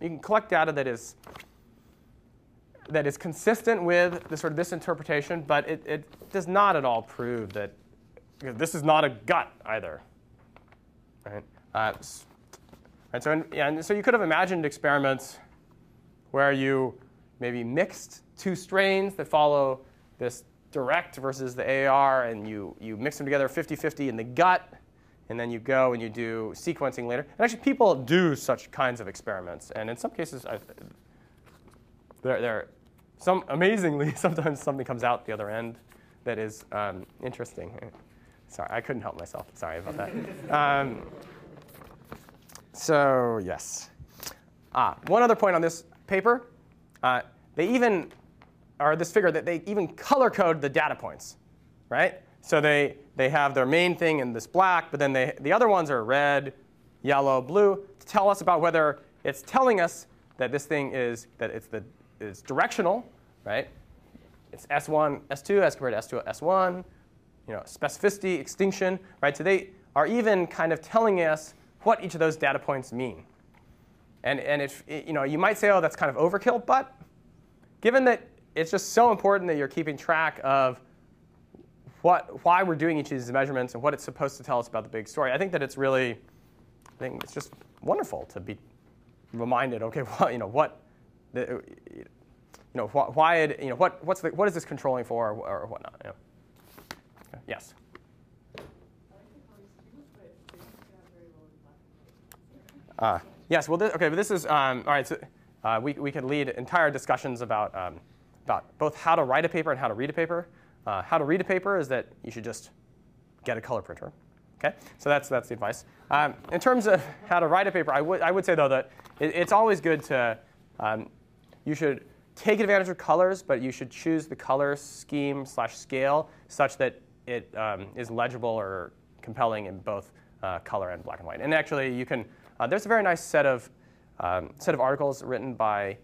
you can collect data that is that is consistent with the sort of this interpretation, but it, it does not at all prove that this is not a gut either. Right? Uh, and so, and so you could have imagined experiments where you maybe mixed two strains that follow this direct versus the AR, and you, you mix them together 50-50 in the gut, and then you go and you do sequencing later. And actually, people do such kinds of experiments, and in some cases, I, they're, some amazingly sometimes something comes out the other end that is um, interesting. Sorry, I couldn't help myself. Sorry about that. Um, so yes. Ah, one other point on this paper. Uh, they even, or this figure, that they even color code the data points, right? So they, they have their main thing in this black, but then they, the other ones are red, yellow, blue, to tell us about whether it's telling us that this thing is, that it's the, is directional, right? It's S1, S2 as compared to S2, S1, you know, specificity, extinction, right? So they are even kind of telling us what each of those data points mean. And, and if, you know, you might say, oh, that's kind of overkill, but given that it's just so important that you're keeping track of what, why we're doing each of these measurements and what it's supposed to tell us about the big story, I think that it's really, I think it's just wonderful to be reminded, okay, well, you know, what, the, you know, why, it, you know, what, what's the, what is this controlling for or, or whatnot. You know. Yes. Uh, yes, well, this, okay, but this is, um, all right, so uh, we, we could lead entire discussions about, um, about both how to write a paper and how to read a paper. Uh, how to read a paper is that you should just get a color printer. Okay, so that's, that's the advice. Um, in terms of how to write a paper, I would, I would say, though, that it, it's always good to, um, you should take advantage of colors, but you should choose the color scheme slash scale such that it um, is legible or compelling in both uh, color and black and white. And actually, you can uh, there's a very nice set of, um, set of articles written by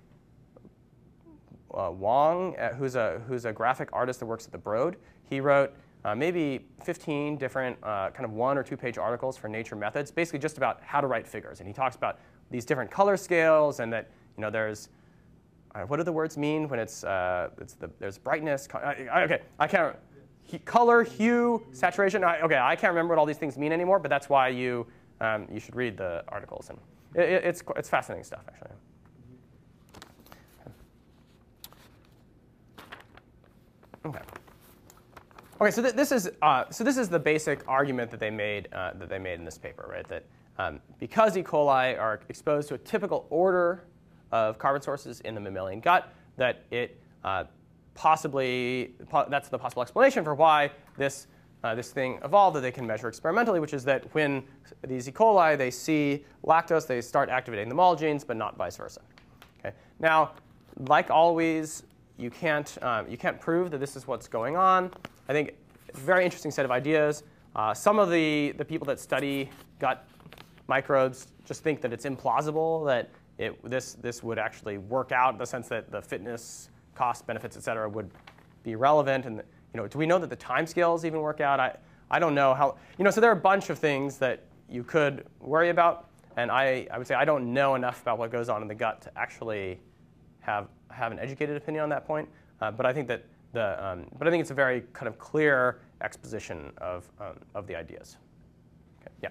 uh, Wong, uh, who's, a, who's a graphic artist that works at the Broad. He wrote uh, maybe 15 different uh, kind of one or two page articles for Nature Methods, basically just about how to write figures. And he talks about these different color scales and that you know, there's, what do the words mean when it's, it's the, there's brightness? okay, I can't, color, hue, saturation. I, okay, I can't remember what all these things mean anymore, but that's why you um, you should read the articles. And it, it's, it's fascinating stuff, actually. Okay. Okay, so th this is uh, so this is the basic argument that they made uh, that they made in this paper, right? That um, because E. coli are exposed to a typical order of carbon sources in the mammalian gut, that it uh, possibly po that's the possible explanation for why this uh, this thing evolved that they can measure experimentally, which is that when these E. coli, they see lactose, they start activating the MAL genes, but not vice versa. Okay? Now, like always, you can't, um, you can't prove that this is what's going on. I think very interesting set of ideas. Uh, some of the, the people that study gut microbes just think that it's implausible that it, this, this would actually work out in the sense that the fitness, cost, benefits, et cetera, would be relevant. And you know, do we know that the time scales even work out? I, I don't know how, you know, so there are a bunch of things that you could worry about. And I, I would say I don't know enough about what goes on in the gut to actually have, have an educated opinion on that point. Uh, but I think that the, um, but I think it's a very kind of clear exposition of, um, of the ideas. Okay. Yeah.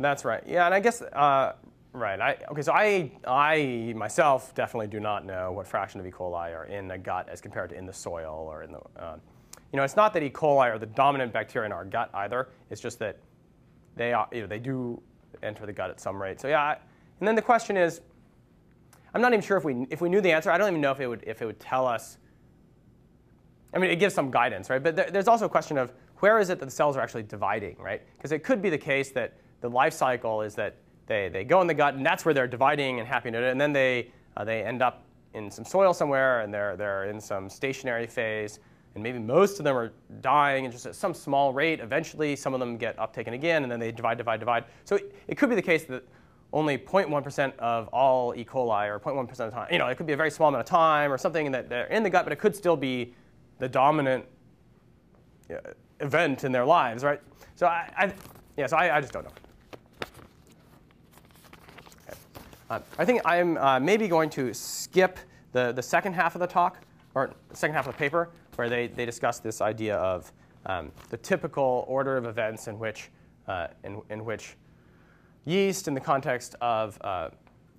That's right. Yeah, and I guess uh, right. I, okay, so I I myself definitely do not know what fraction of E. coli are in the gut as compared to in the soil or in the. Uh, you know, it's not that E. coli are the dominant bacteria in our gut either. It's just that they are, you know, they do enter the gut at some rate. So yeah, I, and then the question is, I'm not even sure if we if we knew the answer. I don't even know if it would if it would tell us. I mean, it gives some guidance, right? But there, there's also a question of where is it that the cells are actually dividing, right? Because it could be the case that the life cycle is that they, they go in the gut, and that's where they're dividing and happy and then they, uh, they end up in some soil somewhere, and they're, they're in some stationary phase. and maybe most of them are dying and just at some small rate. Eventually, some of them get uptaken again, and then they divide, divide, divide. So it, it could be the case that only 0.1% of all E. coli, or 0.1% of the time, you know, it could be a very small amount of time or something that they're in the gut, but it could still be the dominant uh, event in their lives, right? So I, I yeah, so I, I just don't know. Okay. Uh, I think I'm uh, maybe going to skip the, the second half of the talk, or second half of the paper, where they, they discuss this idea of um, the typical order of events in which, uh, in, in which yeast, in the context of, uh,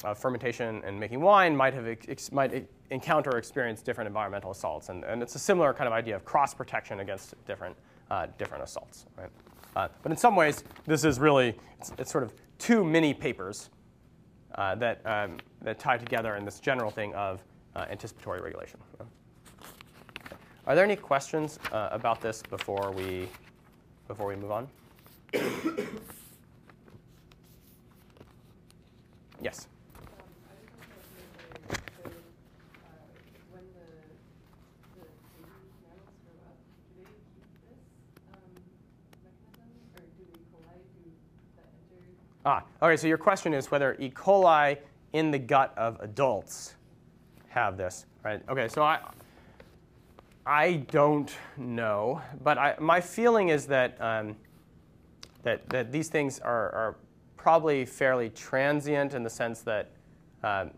of fermentation and making wine, might, have ex- might encounter or experience different environmental assaults. And, and it's a similar kind of idea of cross protection against different, uh, different assaults. Right? Uh, but in some ways, this is really, it's, it's sort of two mini papers uh, that, um, that tie together in this general thing of uh, anticipatory regulation. Are there any questions uh, about this before we, before we move on? yes. Um, I just want to know, so, uh, when the, the baby mammals grow up, do they keep this, um, mechanism, or do the E. coli do that Ah, okay, so your question is whether E. coli in the gut of adults have this, right? Okay, so I, I don't know, but I, my feeling is that, um, that, that these things are, are probably fairly transient in the sense that um,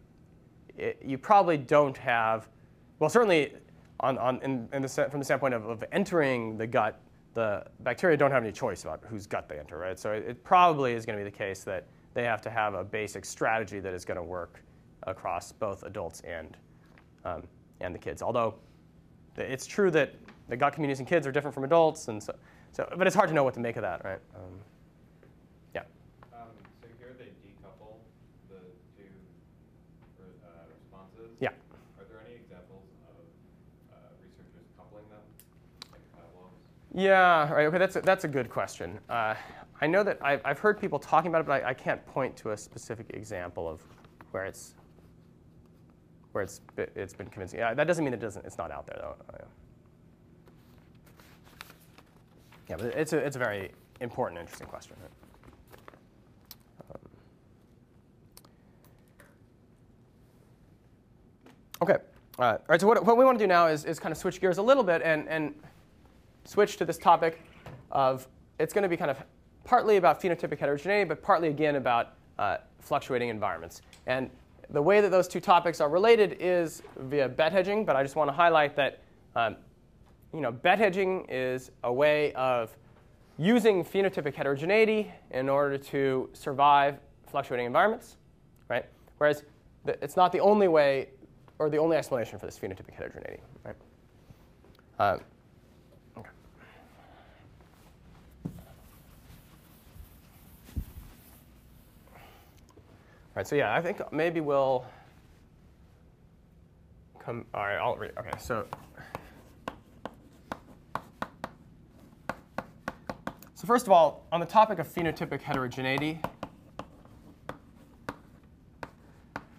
it, you probably don't have, well, certainly on, on, in, in the, from the standpoint of, of entering the gut, the bacteria don't have any choice about whose gut they enter, right? So it, it probably is going to be the case that they have to have a basic strategy that is going to work across both adults and, um, and the kids. Although it's true that the gut communities in kids are different from adults, and so, so but it's hard to know what to make of that, right? Um, yeah. Um, so here they decouple the two re- uh, responses. Yeah. Are there any examples of uh, researchers coupling them, like catalogs? Yeah, right. Okay, that's a, that's a good question. Uh, I know that I've, I've heard people talking about it, but I, I can't point to a specific example of where it's where it's it's been convincing. Yeah, that doesn't mean it doesn't. It's not out there though. Yeah, but it's a it's a very important, interesting question. Right? Um, okay. Uh, all right. So what, what we want to do now is, is kind of switch gears a little bit and, and switch to this topic of it's going to be kind of partly about phenotypic heterogeneity, but partly again about uh, fluctuating environments. And the way that those two topics are related is via bet hedging, but I just want to highlight that um, you know, bet hedging is a way of using phenotypic heterogeneity in order to survive fluctuating environments, right? Whereas it's not the only way or the only explanation for this phenotypic heterogeneity, right? Um, right, so yeah, I think maybe we'll come. All right, I'll read. Okay, so. So first of all, on the topic of phenotypic heterogeneity,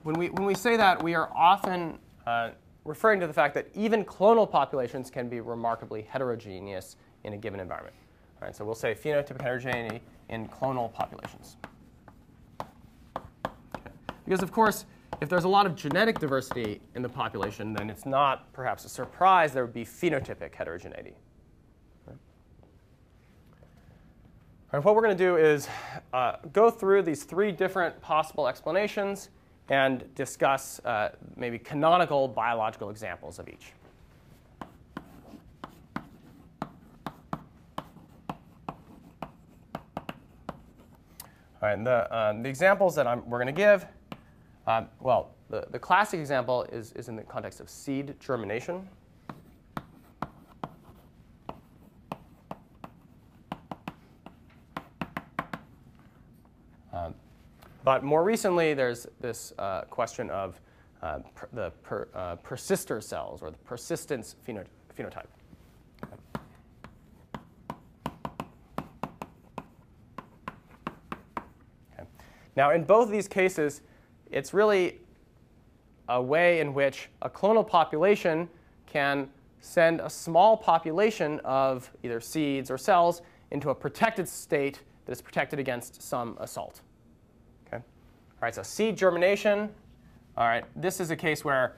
when we, when we say that, we are often uh, referring to the fact that even clonal populations can be remarkably heterogeneous in a given environment. All right, so we'll say phenotypic heterogeneity in clonal populations. Because, of course, if there's a lot of genetic diversity in the population, then it's not perhaps a surprise there would be phenotypic heterogeneity. All right, what we're going to do is uh, go through these three different possible explanations and discuss uh, maybe canonical biological examples of each. All right, the, um, the examples that I'm, we're going to give, um, well, the, the classic example is, is in the context of seed germination. Um, but more recently, there's this uh, question of uh, per, the per, uh, persister cells or the persistence pheno- phenotype. Okay. Now, in both these cases, it's really a way in which a clonal population can send a small population of either seeds or cells into a protected state that is protected against some assault. Okay? All right, so seed germination. All right, this is a case where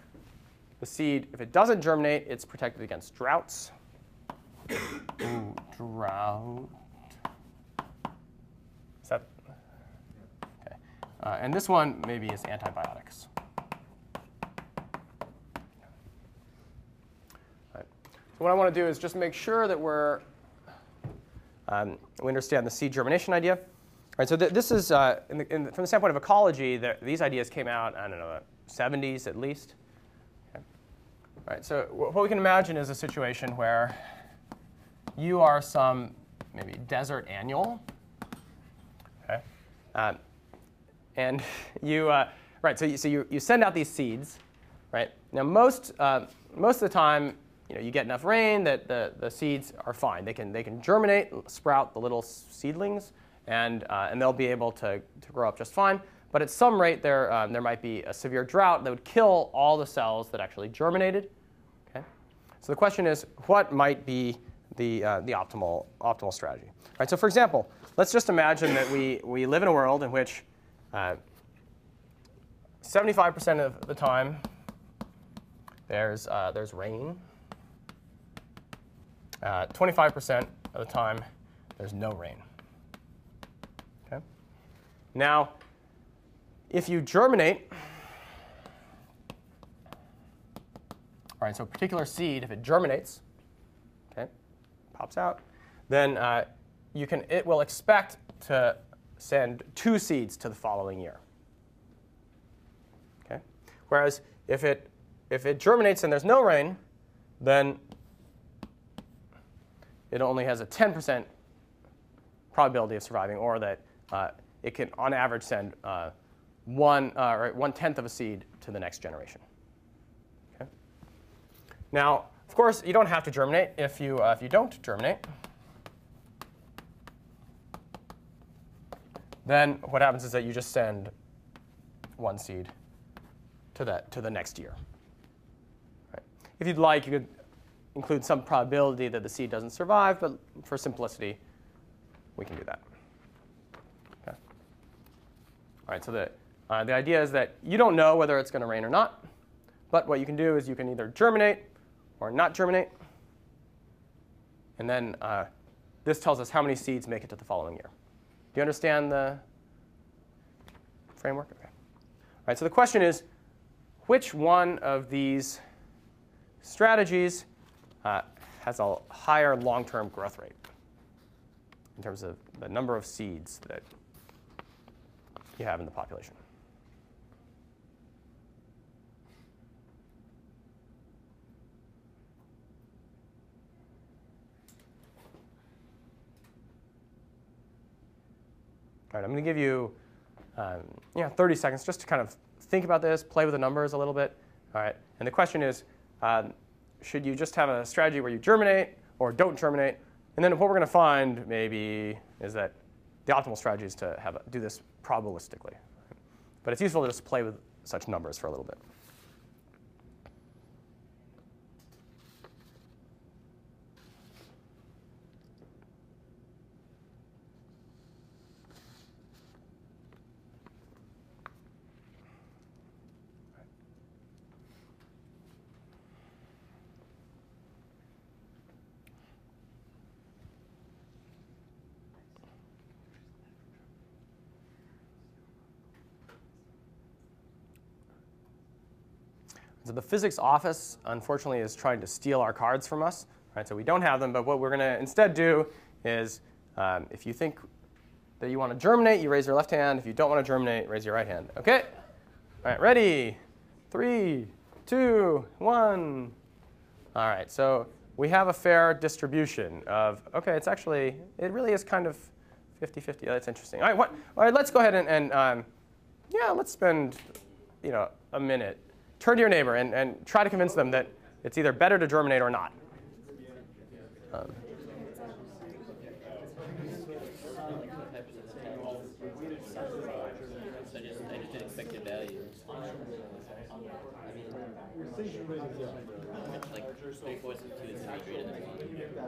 the seed, if it doesn't germinate, it's protected against droughts. Ooh, drought. Is that? Okay. Uh, and this one maybe is antibiotics. Right. So what I want to do is just make sure that we're um, we understand the seed germination idea. All right, so th- this is uh, in the, in the, from the standpoint of ecology. The, these ideas came out I don't know, 70s at least. Okay. All right, so what we can imagine is a situation where you are some maybe desert annual. Okay. Um, and you, uh, right, so, you, so you, you send out these seeds, right? Now, most, uh, most of the time, you know, you get enough rain that the, the seeds are fine. They can, they can germinate, sprout the little seedlings, and, uh, and they'll be able to, to grow up just fine. But at some rate, there, um, there might be a severe drought that would kill all the cells that actually germinated. Okay? So the question is, what might be the, uh, the optimal, optimal strategy? Right, so for example, let's just imagine that we, we live in a world in which 75% of the time there's, uh, there's rain. 25% uh, of the time there's no rain. Okay? Now, if you germinate, all right, so a particular seed, if it germinates, okay, pops out, then uh, you can, it will expect to send two seeds to the following year. Okay? Whereas if it, if it germinates and there's no rain, then it only has a 10% probability of surviving, or that uh, it can, on average, send uh, one, uh, or one tenth of a seed to the next generation. Okay? Now, of course, you don't have to germinate if you, uh, if you don't germinate. Then what happens is that you just send one seed to, that, to the next year. Right. If you'd like, you could include some probability that the seed doesn't survive, but for simplicity, we can do that. Okay. All right, so the, uh, the idea is that you don't know whether it's going to rain or not, but what you can do is you can either germinate or not germinate, and then uh, this tells us how many seeds make it to the following year. Do you understand the framework? Okay. All right, so the question is, which one of these strategies uh, has a higher long-term growth rate in terms of the number of seeds that you have in the population? All right, I'm going to give you, um, you know, 30 seconds just to kind of think about this, play with the numbers a little bit. All right, and the question is, um, should you just have a strategy where you germinate or don't germinate? And then what we're going to find maybe is that the optimal strategy is to have a, do this probabilistically. But it's useful to just play with such numbers for a little bit. So the physics office, unfortunately, is trying to steal our cards from us. Right? So we don't have them, but what we're going to instead do is um, if you think that you want to germinate, you raise your left hand. If you don't want to germinate, raise your right hand. Okay? All right, ready? Three, two, one. All right, so we have a fair distribution of, okay, it's actually, it really is kind of 50-50. That's interesting. All right, what, all right let's go ahead and, and um, yeah, let's spend, you know, a minute turn to your neighbor and, and try to convince them that it's either better to germinate or not. Um.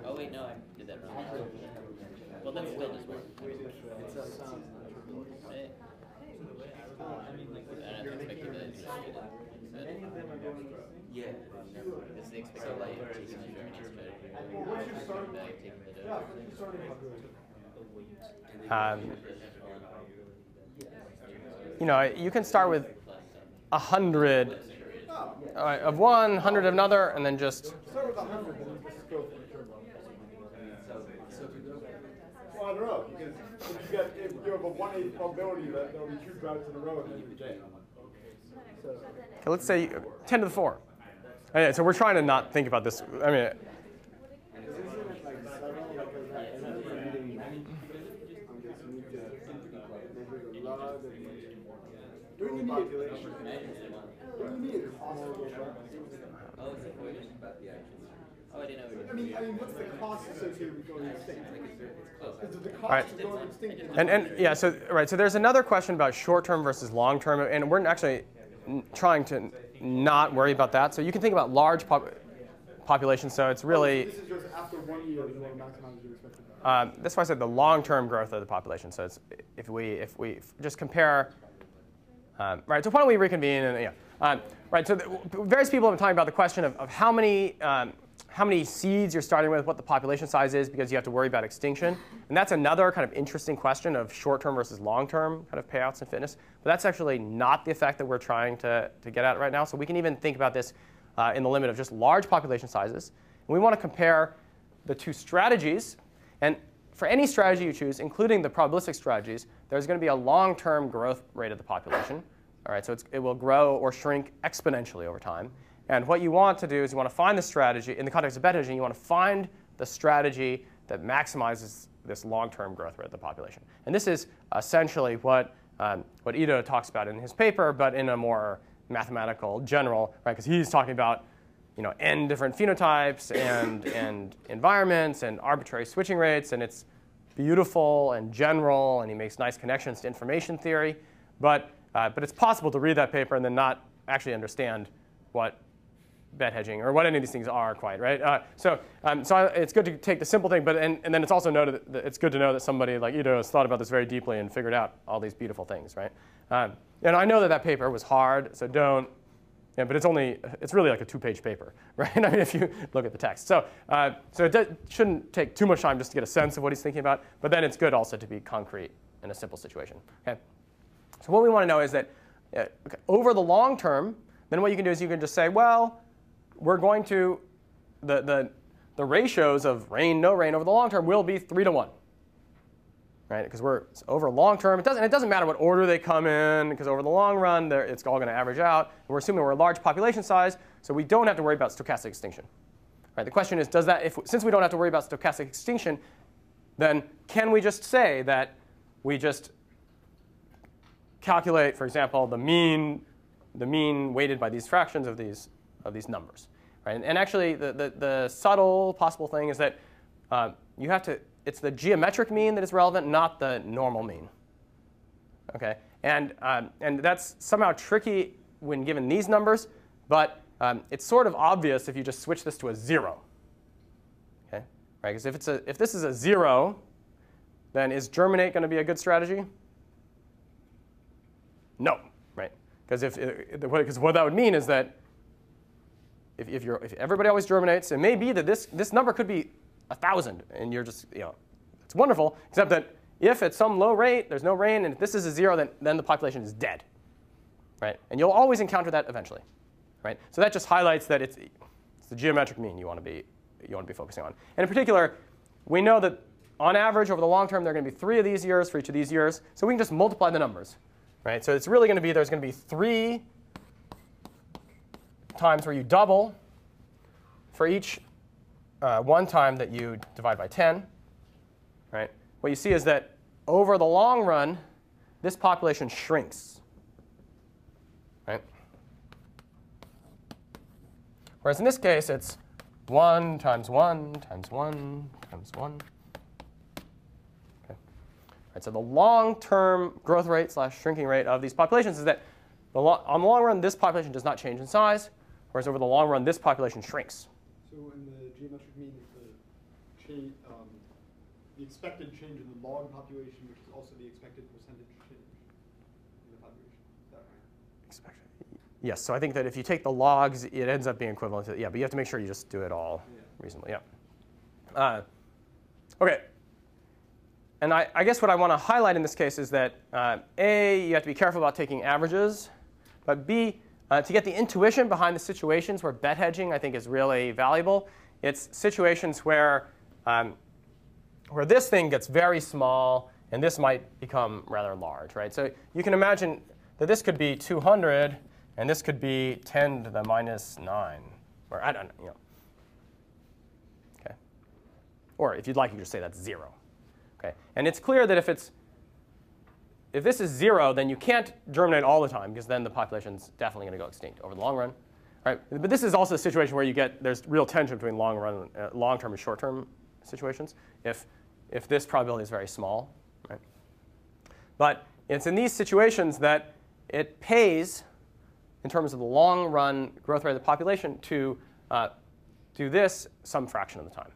Oh I did that wrong. Well, then still just work. I don't expect to do that. Yeah. This is the expected value of taking the variance credit. Back, taking the derivative. Um, you know, you can start with a hundred uh, of one, hundred of another, and then just Start with a hundred, then just go for the third one. Well, I don't know, because if you got, if you have a one eighth probability that there'll be two droughts in a row, then you're dead. So, okay, let's say 10 to the 4. Okay, so we're trying to not think about this. I mean, I mean, what's the cost associated with going the Right. going extinct? and, and yeah, so right, so there's another question about short-term versus long-term, and we're actually trying to not worry about that. So you can think about large pop- populations. So it's really This is just after one year, you want to maximize your expected value. Um, that's why I said the long-term growth of the population. So it's, if we if we just compare, um, right? So why don't we reconvene and yeah, um, right? So the, various people have been talking about the question of, of how many um, how many seeds you're starting with, what the population size is, because you have to worry about extinction, and that's another kind of interesting question of short-term versus long-term kind of payouts in fitness. But that's actually not the effect that we're trying to to get at right now. So we can even think about this uh, in the limit of just large population sizes, and we want to compare the two strategies. And for any strategy you choose, including the probabilistic strategies, there's going to be a long-term growth rate of the population. All right, so it will grow or shrink exponentially over time. And what you want to do is you want to find the strategy, in the context of bet hedging, you want to find the strategy that maximizes this long-term growth rate of the population. And this is essentially what, um, what Edo talks about in his paper, but in a more mathematical, general, right? Because he's talking about you know, n different phenotypes and, and environments and arbitrary switching rates, and it's beautiful and general, and he makes nice connections to information theory. But, uh, but it's possible to read that paper and then not actually understand what bet hedging or what any of these things are quite, right? Uh, so um, so I, it's good to take the simple thing, but and, and then it's also noted that it's good to know that somebody like Edo has thought about this very deeply and figured out all these beautiful things, right? Um, and I know that that paper was hard, so don't yeah, but it's only, it's really like a two-page paper, right? I mean, if you look at the text. So, uh, so it shouldn't take too much time just to get a sense of what he's thinking about, but then it's good also to be concrete in a simple situation, okay? So what we want to know is that uh, okay, over the long term, then what you can do is you can just say, well, we're going to, the, the, the ratios of rain, no rain over the long term will be three to one, right? Because we're over long term. It doesn't, it doesn't matter what order they come in, because over the long run, it's all going to average out. We're assuming we're a large population size, so we don't have to worry about stochastic extinction. Right? The question is, does that, if, since we don't have to worry about stochastic extinction, then can we just say that we just calculate, for example, the mean, the mean weighted by these fractions of these, of these numbers? Right? And, and actually, the, the, the subtle possible thing is that uh, you have to, it's the geometric mean that is relevant, not the normal mean. Okay? And, um, and that's somehow tricky when given these numbers, but um, it's sort of obvious if you just switch this to a zero. Okay? Right? Because if, it's a, if this is a zero, then is germinate going to be a good strategy? No, right? Because if, because what that would mean is that if, if, if everybody always germinates, it may be that this, this number could be a thousand, and you're just, you know, it's wonderful, except that if at some low rate there's no rain, and if this is a zero, then, then the population is dead, right? And you'll always encounter that eventually, right? So that just highlights that it's, it's the geometric mean you want to be you want to be focusing on. And in particular, we know that on average over the long term there are going to be three of these years for each of these years, so we can just multiply the numbers, right? So it's really going to be there's going to be three times where you double for each uh, one time that you divide by 10, right? What you see is that over the long run, this population shrinks, right? Whereas in this case, it's 1 times 1 times 1 times 1. Okay. Right, so the long-term growth rate slash shrinking rate of these populations is that the on the long run, this population does not change in size, whereas over the long run, this population shrinks. So in the geometric mean is the change, um, the expected change in the log population, which is also the expected percentage change in the population. Is that right? Expected. Yes, so I think that if you take the logs, it ends up being equivalent to, yeah, but you have to make sure you just do it all Yeah. reasonably, yeah. Uh, okay. And I, I guess what I want to highlight in this case is that uh, A, you have to be careful about taking averages, but B, uh, to get the intuition behind the situations where bet hedging I think is really valuable, it's situations where, um, where this thing gets very small and this might become rather large, right? So you can imagine that this could be 200 and this could be 10 to the minus 9, or I don't know, you know. Okay. Or if you'd like, you could just say that's 0. Okay. And it's clear that if it's if this is 0, then you can't germinate all the time because then the population's definitely going to go extinct over the long run. Right. But this is also a situation where you get there's real tension between long run, uh, long-term and short-term situations. If if this probability is very small, right? But it's in these situations that it pays, in terms of the long run growth rate of the population, to uh, do this some fraction of the time.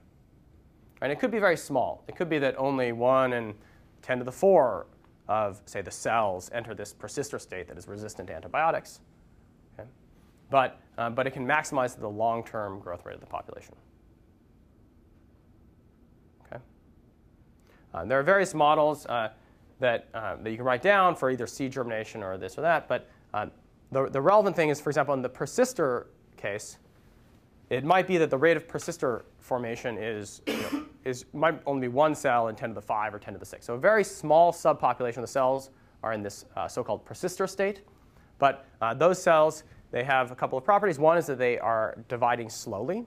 And it could be very small. It could be that only 1 in 10 to the 4 of, say, the cells enter this persister state that is resistant to antibiotics. Okay? But, uh, but it can maximize the long term growth rate of the population. Okay? Uh, there are various models uh, that, uh, that you can write down for either seed germination or this or that, but uh, the, the relevant thing is, for example, in the persister case, it might be that the rate of persister formation is, you know, is might only be one cell in 10 to the 5 or 10 to the 6. So a very small subpopulation of the cells are in this uh, so-called persister state. But uh, those cells, they have a couple of properties. One is that they are dividing slowly.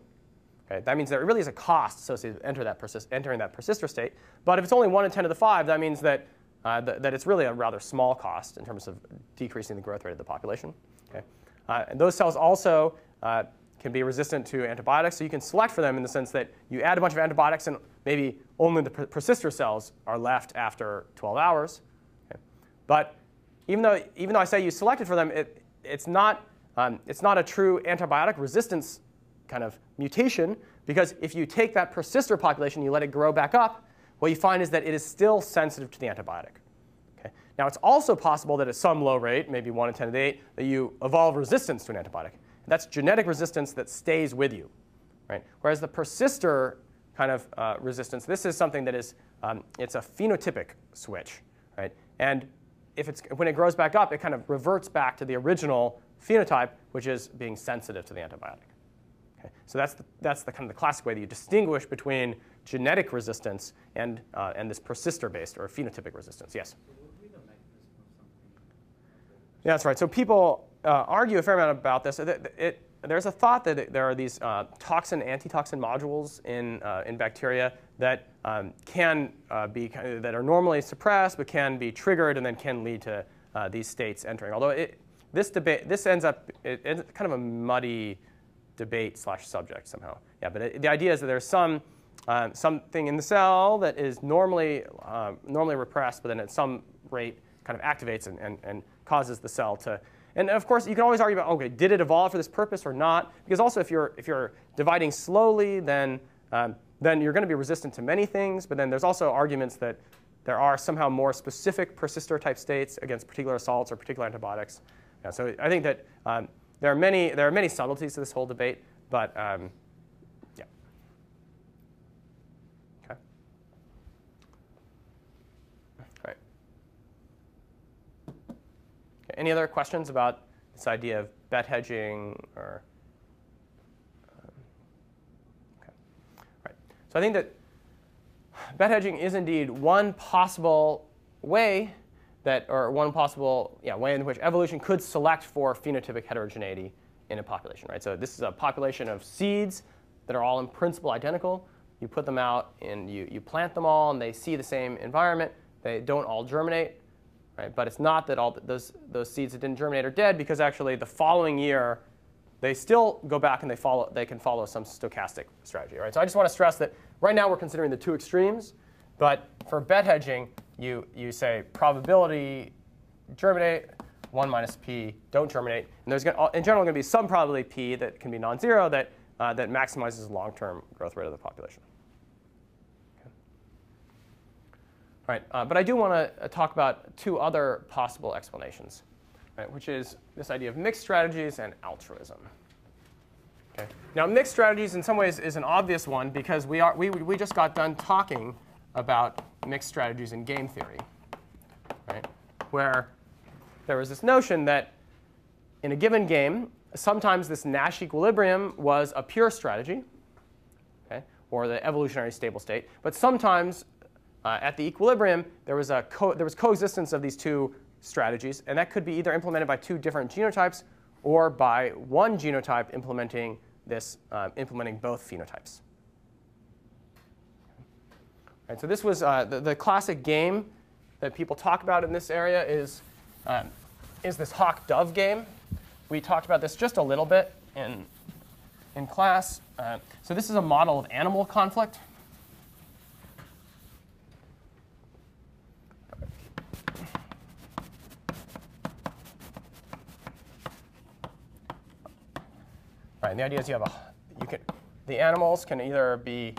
Okay, that means there really is a cost associated with enter that persist, entering that persister state. But if it's only 1 in 10 to the 5, that means that, uh, th- that it's really a rather small cost in terms of decreasing the growth rate of the population. Okay? Uh, and those cells also uh, can be resistant to antibiotics. So you can select for them in the sense that you add a bunch of antibiotics and maybe only the persister cells are left after 12 hours. Okay? But even though, even though I say you selected for them, it, it's, not, um, it's not a true antibiotic resistance kind of mutation because if you take that persister population, you let it grow back up, what you find is that it is still sensitive to the antibiotic. Okay? Now, it's also possible that at some low rate, maybe 1 in 10 to the 8, that you evolve resistance to an antibiotic. That's genetic resistance that stays with you. Right? Whereas the persister kind of uh, resistance, this is something that is, um, it's a phenotypic switch. Right? And if it's, when it grows back up, it kind of reverts back to the original phenotype, which is being sensitive to the antibiotic. Okay? So that's the, that's the kind of the classic way that you distinguish between genetic resistance and, uh, and this persister-based or phenotypic resistance. Yes? Yeah, that's right. So people argue a fair amount about this. It, it, there's a thought that there are these uh, toxin antitoxin modules in, uh, in bacteria that um, can uh, be that are normally suppressed but can be triggered and then can lead to uh, these states entering. Although it, this debate this ends up it, it's kind of a muddy debate slash subject somehow. Yeah, but it, the idea is that there's some um, something in the cell that is normally normally repressed, but then at some rate kind of activates and, and, and causes the cell to and of course, you can always argue about, okay, did it evolve for this purpose or not? Because also, if you're, if you're dividing slowly, then, um, then you're going to be resistant to many things. But then there's also arguments that there are somehow more specific persister type states against particular salts or particular antibiotics. Yeah, so I think that um, there, are many, there are many subtleties to this whole debate. But um, yeah. Okay. All right. Any other questions about this idea of bet hedging or? Um. So I think that bet hedging is indeed one possible way that, or one possible yeah, way in which evolution could select for phenotypic heterogeneity in a population. Right. So this is a population of seeds that are all in principle identical. You put them out and you, you plant them all, and they see the same environment. They don't all germinate Right? But it's not that all those, those seeds that didn't germinate are dead because actually the following year they still go back and they, follow, they can follow some stochastic strategy. Right? So I just want to stress that right now we're considering the two extremes, but for bet hedging, you, you say probability germinate, 1 minus p don't germinate. And there's gonna, in general going to be some probability p that can be non-zero that uh, that maximizes long-term growth rate of the population. Okay. All right, uh, but I do want to talk about two other possible explanations, right, which is this idea of mixed strategies and altruism. Okay. Now, mixed strategies in some ways is an obvious one because we, are, we, we just got done talking about mixed strategies in game theory, right? where there was this notion that in a given game, sometimes this Nash equilibrium was a pure strategy, okay, or the evolutionary stable state, but sometimes uh, at the equilibrium, there was, a there was coexistence of these two strategies, and that could be either implemented by two different genotypes or by one genotype implementing this, uh, implementing both phenotypes. Right, so this was uh, the, the, classic game that people talk about in this area is, um, is this hawk-dove game. We talked about this just a little bit in, in class. Uh, so this is a model of animal conflict. Right, and the idea is you have a, you can, the animals can either be,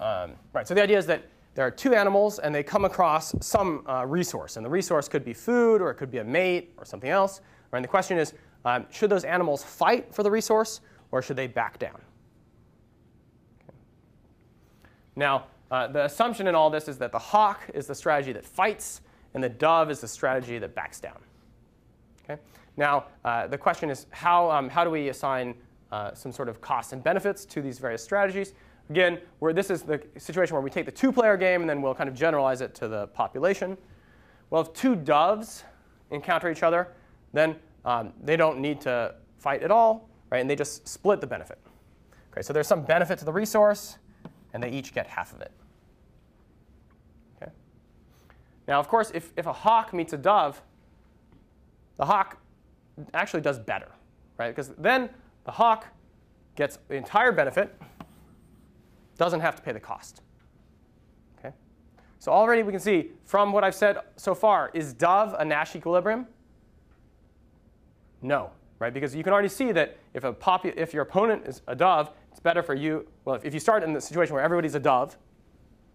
um, right, so the idea is that there are two animals and they come across some uh, resource. And the resource could be food or it could be a mate or something else. Right, and the question is, um, should those animals fight for the resource or should they back down? Okay. Now, uh, the assumption in all this is that the hawk is the strategy that fights and the dove is the strategy that backs down. Okay? Now, uh, the question is how, um, how do we assign uh, some sort of costs and benefits to these various strategies? Again, where this is the situation where we take the two-player game and then we'll kind of generalize it to the population. Well, if two doves encounter each other, then um, they don't need to fight at all, right? And they just split the benefit. Okay, so there's some benefit to the resource, and they each get half of it. Okay. Now, of course, if, if a hawk meets a dove, the hawk actually does better, right? Because then the hawk gets the entire benefit, doesn't have to pay the cost. Okay? So already we can see from what I've said so far, is dove a Nash equilibrium? No, right? Because you can already see that if, a popu- if your opponent is a dove, it's better for you. Well, if, if you start in the situation where everybody's a dove,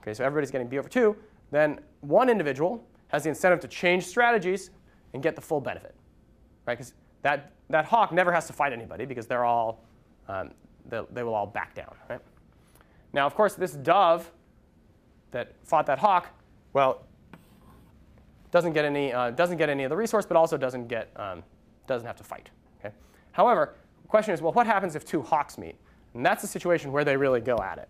okay, so everybody's getting b over 2, then one individual has the incentive to change strategies and get the full benefit right? Because that, that hawk never has to fight anybody because they're all, um, they, will all back down, right? Now, of course, this dove that fought that hawk, well, doesn't get any, uh, doesn't get any of the resource, but also doesn't get, um, doesn't have to fight. Okay? However, the question is, well, what happens if two hawks meet? And that's the situation where they really go at it,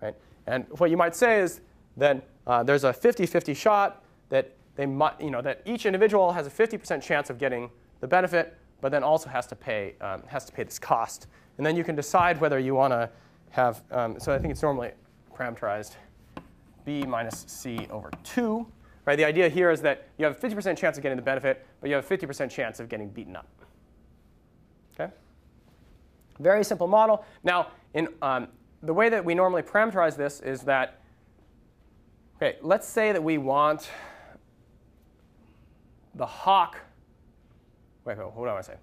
right? And what you might say is that uh, there's a 50-50 shot that they might, you know, that each individual has a 50% chance of getting the benefit, but then also has to pay, um, has to pay this cost. And then you can decide whether you want to have, um, so I think it's normally parameterized b minus c over 2. Right? The idea here is that you have a 50% chance of getting the benefit, but you have a 50% chance of getting beaten up. Okay? Very simple model. Now, in, um, the way that we normally parameterize this is that, okay, let's say that we want the hawk, wait, wait what do I want to say?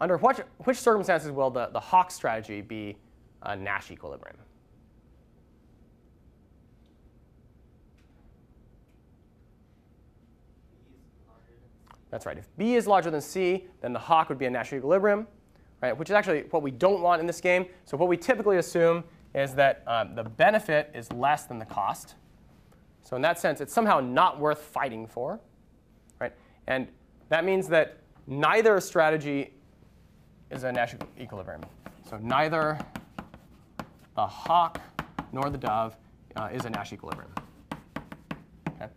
Under what, which circumstances will the, the hawk strategy be a Nash equilibrium? That's right. If B is larger than C, then the hawk would be a Nash equilibrium, right? Which is actually what we don't want in this game. So what we typically assume is that um, the benefit is less than the cost. So in that sense, it's somehow not worth fighting for. And that means that neither strategy is a Nash equilibrium. So neither the hawk nor the dove uh, is a Nash equilibrium. Okay?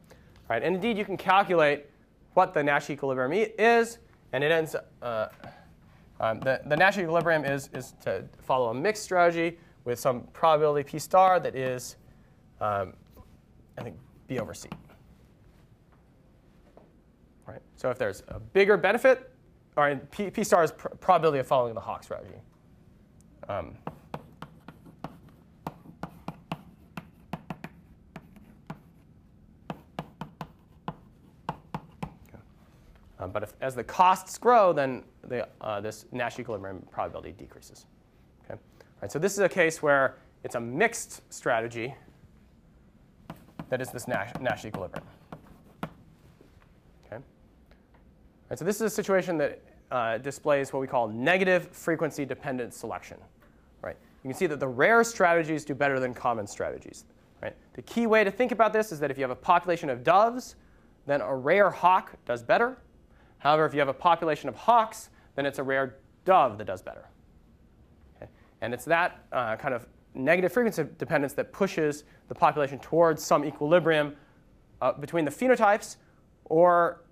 Right, and indeed, you can calculate what the Nash equilibrium is, and it ends. Uh, um, the, the Nash equilibrium is, is to follow a mixed strategy with some probability p star that is, um, I think, b over c. Right? So if there's a bigger benefit, or P, P star is pr probability of following the Hawk strategy. Um, um, but if, as the costs grow, then the, uh, this Nash equilibrium probability decreases. Okay? All right, so this is a case where it's a mixed strategy that is this Nash, Nash equilibrium. Okay? All right, so this is a situation that uh, displays what we call negative frequency dependent selection. Right? You can see that the rare strategies do better than common strategies. Right? The key way to think about this is that if you have a population of doves, then a rare hawk does better. However, if you have a population of hawks, then it's a rare dove that does better. And it's that uh, kind of negative frequency dependence that pushes the population towards some equilibrium uh, between the phenotypes, or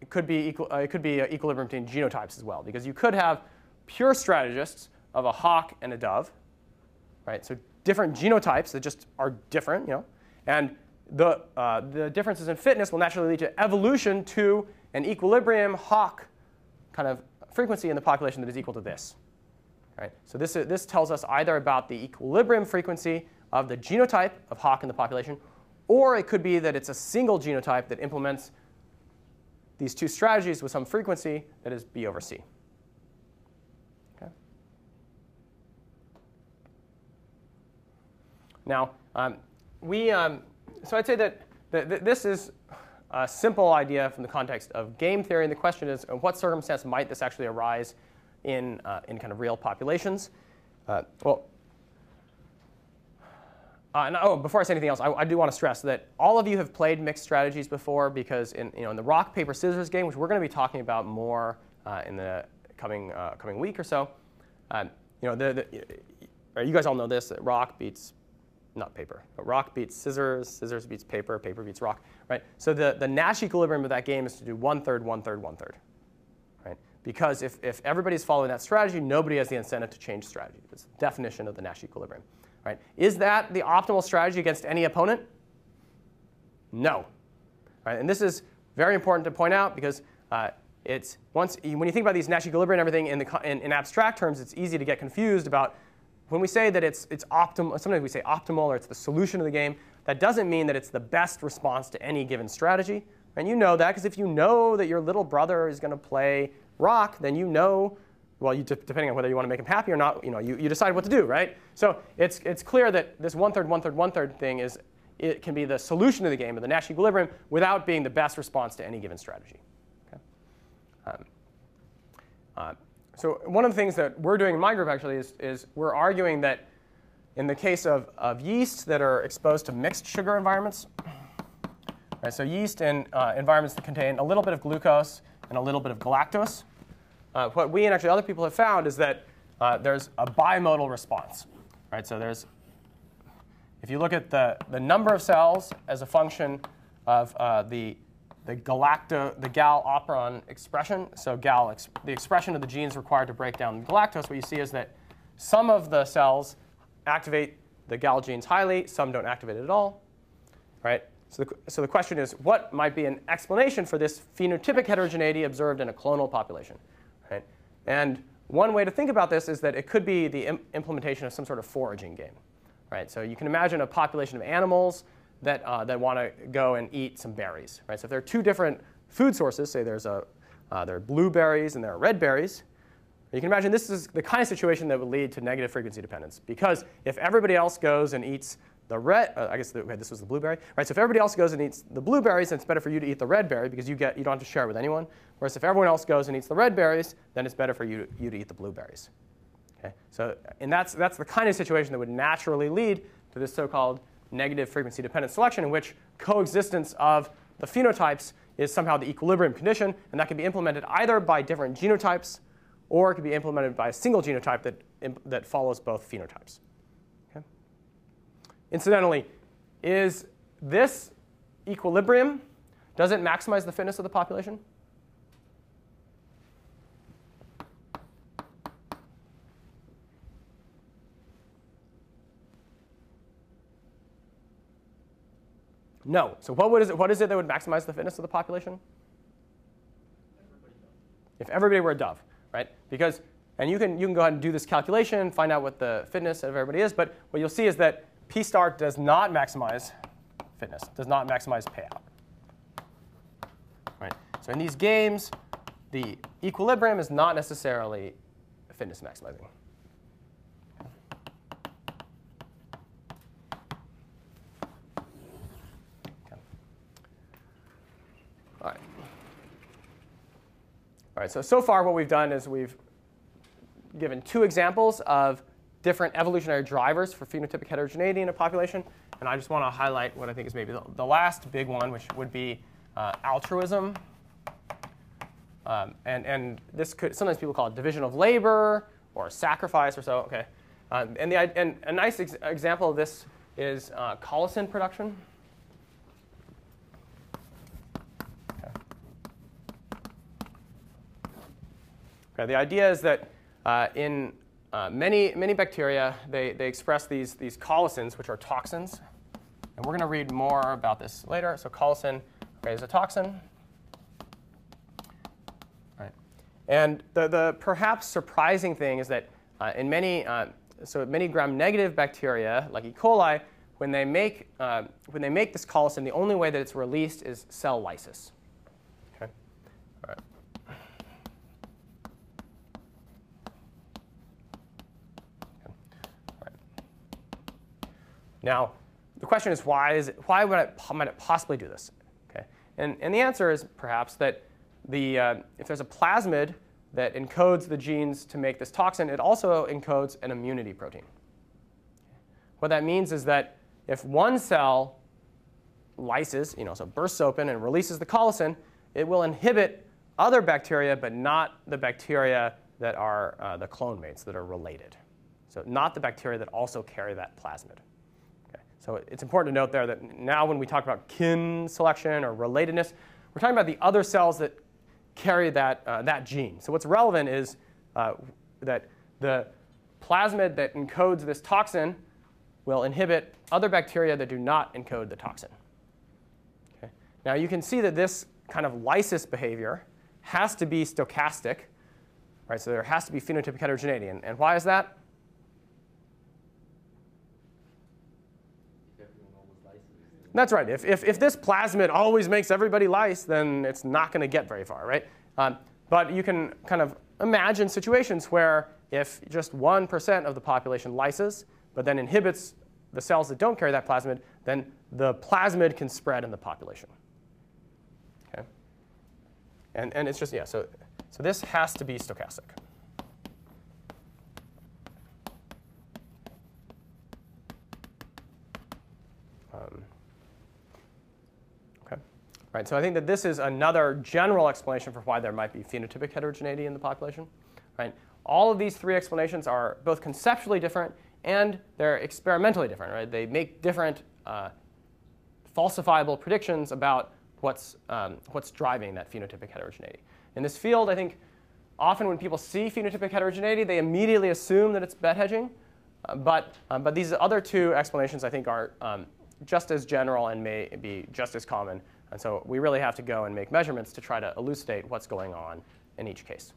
it could be, equal, uh, it could be equilibrium between genotypes as well, because you could have pure strategists of a hawk and a dove, right? So different genotypes that just are different, you know, and the, uh, the differences in fitness will naturally lead to evolution to an equilibrium hawk kind of frequency in the population that is equal to this. Right? So this, this tells us either about the equilibrium frequency of the genotype of hawk in the population, or it could be that it's a single genotype that implements these two strategies with some frequency that is B over C. Okay? Now, um, we, um, so I'd say that th th this is a simple idea from the context of game theory. And the question is, in what circumstance might this actually arise in, uh, in kind of real populations? Uh, well, uh, and, oh, before I say anything else, I, I, do want to stress that all of you have played mixed strategies before because in, you know, in the rock, paper, scissors game, which we're going to be talking about more uh, in the coming, uh, coming week or so, uh, you know, the, the, you guys all know this, that rock beats not paper, but rock beats scissors, scissors beats paper, paper beats rock, right? So the, the Nash equilibrium of that game is to do one third, one third, one third, right? Because if, if everybody's following that strategy, nobody has the incentive to change strategy. That's the definition of the Nash equilibrium, right? Is that the optimal strategy against any opponent? No, right? And this is very important to point out because uh, it's once when you think about these Nash equilibria and everything in, the, in, in abstract terms, it's easy to get confused about when we say that it's, it's optimal, sometimes we say optimal or it's the solution of the game, that doesn't mean that it's the best response to any given strategy. And you know that because if you know that your little brother is going to play rock, then you know, well, you, depending on whether you want to make them happy or not, you, know, you, you decide what to do, right? So it's, it's clear that this one-third, one-third, one-third thing is, it can be the solution to the game of the Nash equilibrium without being the best response to any given strategy. Okay? Um, uh, so one of the things that we're doing in my group actually is, is we're arguing that in the case of, of yeasts that are exposed to mixed sugar environments, right, so yeast in uh, environments that contain a little bit of glucose and a little bit of galactose, uh, what we and actually other people have found is that uh, there's a bimodal response. Right? So there's, if you look at the, the number of cells as a function of uh, the the galacto, the gal operon expression. So gal, ex the expression of the genes required to break down galactose. What you see is that some of the cells activate the gal genes highly, some don't activate it at all, right? So the, so the question is, what might be an explanation for this phenotypic heterogeneity observed in a clonal population? And one way to think about this is that it could be the Im implementation of some sort of foraging game, right? So you can imagine a population of animals that, uh, that want to go and eat some berries. Right? So if there are two different food sources, say there's a, uh, there are blueberries and there are red berries, you can imagine this is the kind of situation that would lead to negative frequency dependence. Because if everybody else goes and eats the red, uh, I guess the, this was the blueberry, right? So if everybody else goes and eats the blueberries, then it's better for you to eat the red berry because you get you don't have to share it with anyone. Whereas if everyone else goes and eats the red berries, then it's better for you to, you to eat the blueberries. Okay? So and that's that's the kind of situation that would naturally lead to this so-called negative frequency dependent selection in which coexistence of the phenotypes is somehow the equilibrium condition, and that can be implemented either by different genotypes or it can be implemented by a single genotype that, that follows both phenotypes. Incidentally, is this equilibrium, does it maximize the fitness of the population? No. So what, it, what is it that would maximize the fitness of the population? If everybody were a dove, right? Because, and you can, you can go ahead and do this calculation, find out what the fitness of everybody is, but what you'll see is that P star does not maximize fitness, does not maximize payout. Right? So in these games, the equilibrium is not necessarily fitness maximizing. All right. All right, so so far what we've done is we've given two examples of different evolutionary drivers for phenotypic heterogeneity in a population. And I just want to highlight what I think is maybe the, the last big one, which would be uh, altruism. Um, and, and this could, sometimes people call it division of labor or sacrifice or so. Okay. Um, and, the, and a nice ex- example of this is uh, production. Okay. okay. The idea is that uh, in uh, many, many bacteria, they, they express these, these colicins, which are toxins. And we're going to read more about this later. So colicin okay, is a toxin. Right. And the, the perhaps surprising thing is that uh, in many, uh, so many gram-negative bacteria, like E. coli, when they, make, uh, when they make this colicin, the only way that it's released is cell lysis. Okay. All right. Now, the question is why, is it, why would it, might it possibly do this? Okay. And, and the answer is perhaps that the, uh, if there's a plasmid that encodes the genes to make this toxin, it also encodes an immunity protein. What that means is that if one cell lyses, you know, so bursts open and releases the colicin, it will inhibit other bacteria, but not the bacteria that are uh, the clone mates that are related. So not the bacteria that also carry that plasmid. So it's important to note there that now when we talk about kin selection or relatedness, we're talking about the other cells that carry that, uh, that gene. So what's relevant is uh, that the plasmid that encodes this toxin will inhibit other bacteria that do not encode the toxin. Okay. Now you can see that this kind of lysis behavior has to be stochastic, right? So there has to be phenotypic heterogeneity. And, and why is that? That's right. If, if, if this plasmid always makes everybody lyse, then it's not going to get very far, right? Um, but you can kind of imagine situations where if just 1% of the population lyses, but then inhibits the cells that don't carry that plasmid, then the plasmid can spread in the population. Okay? And, and it's just, yeah, so, so this has to be stochastic. Um, Right, so I think that this is another general explanation for why there might be phenotypic heterogeneity in the population. Right? All of these three explanations are both conceptually different and they're experimentally different. Right? They make different uh, falsifiable predictions about what's, um, what's driving that phenotypic heterogeneity. In this field, I think often when people see phenotypic heterogeneity, they immediately assume that it's bet hedging. Uh, but, um, but these other two explanations, I think, are um, just as general and may be just as common and so we really have to go and make measurements to try to elucidate what's going on in each case.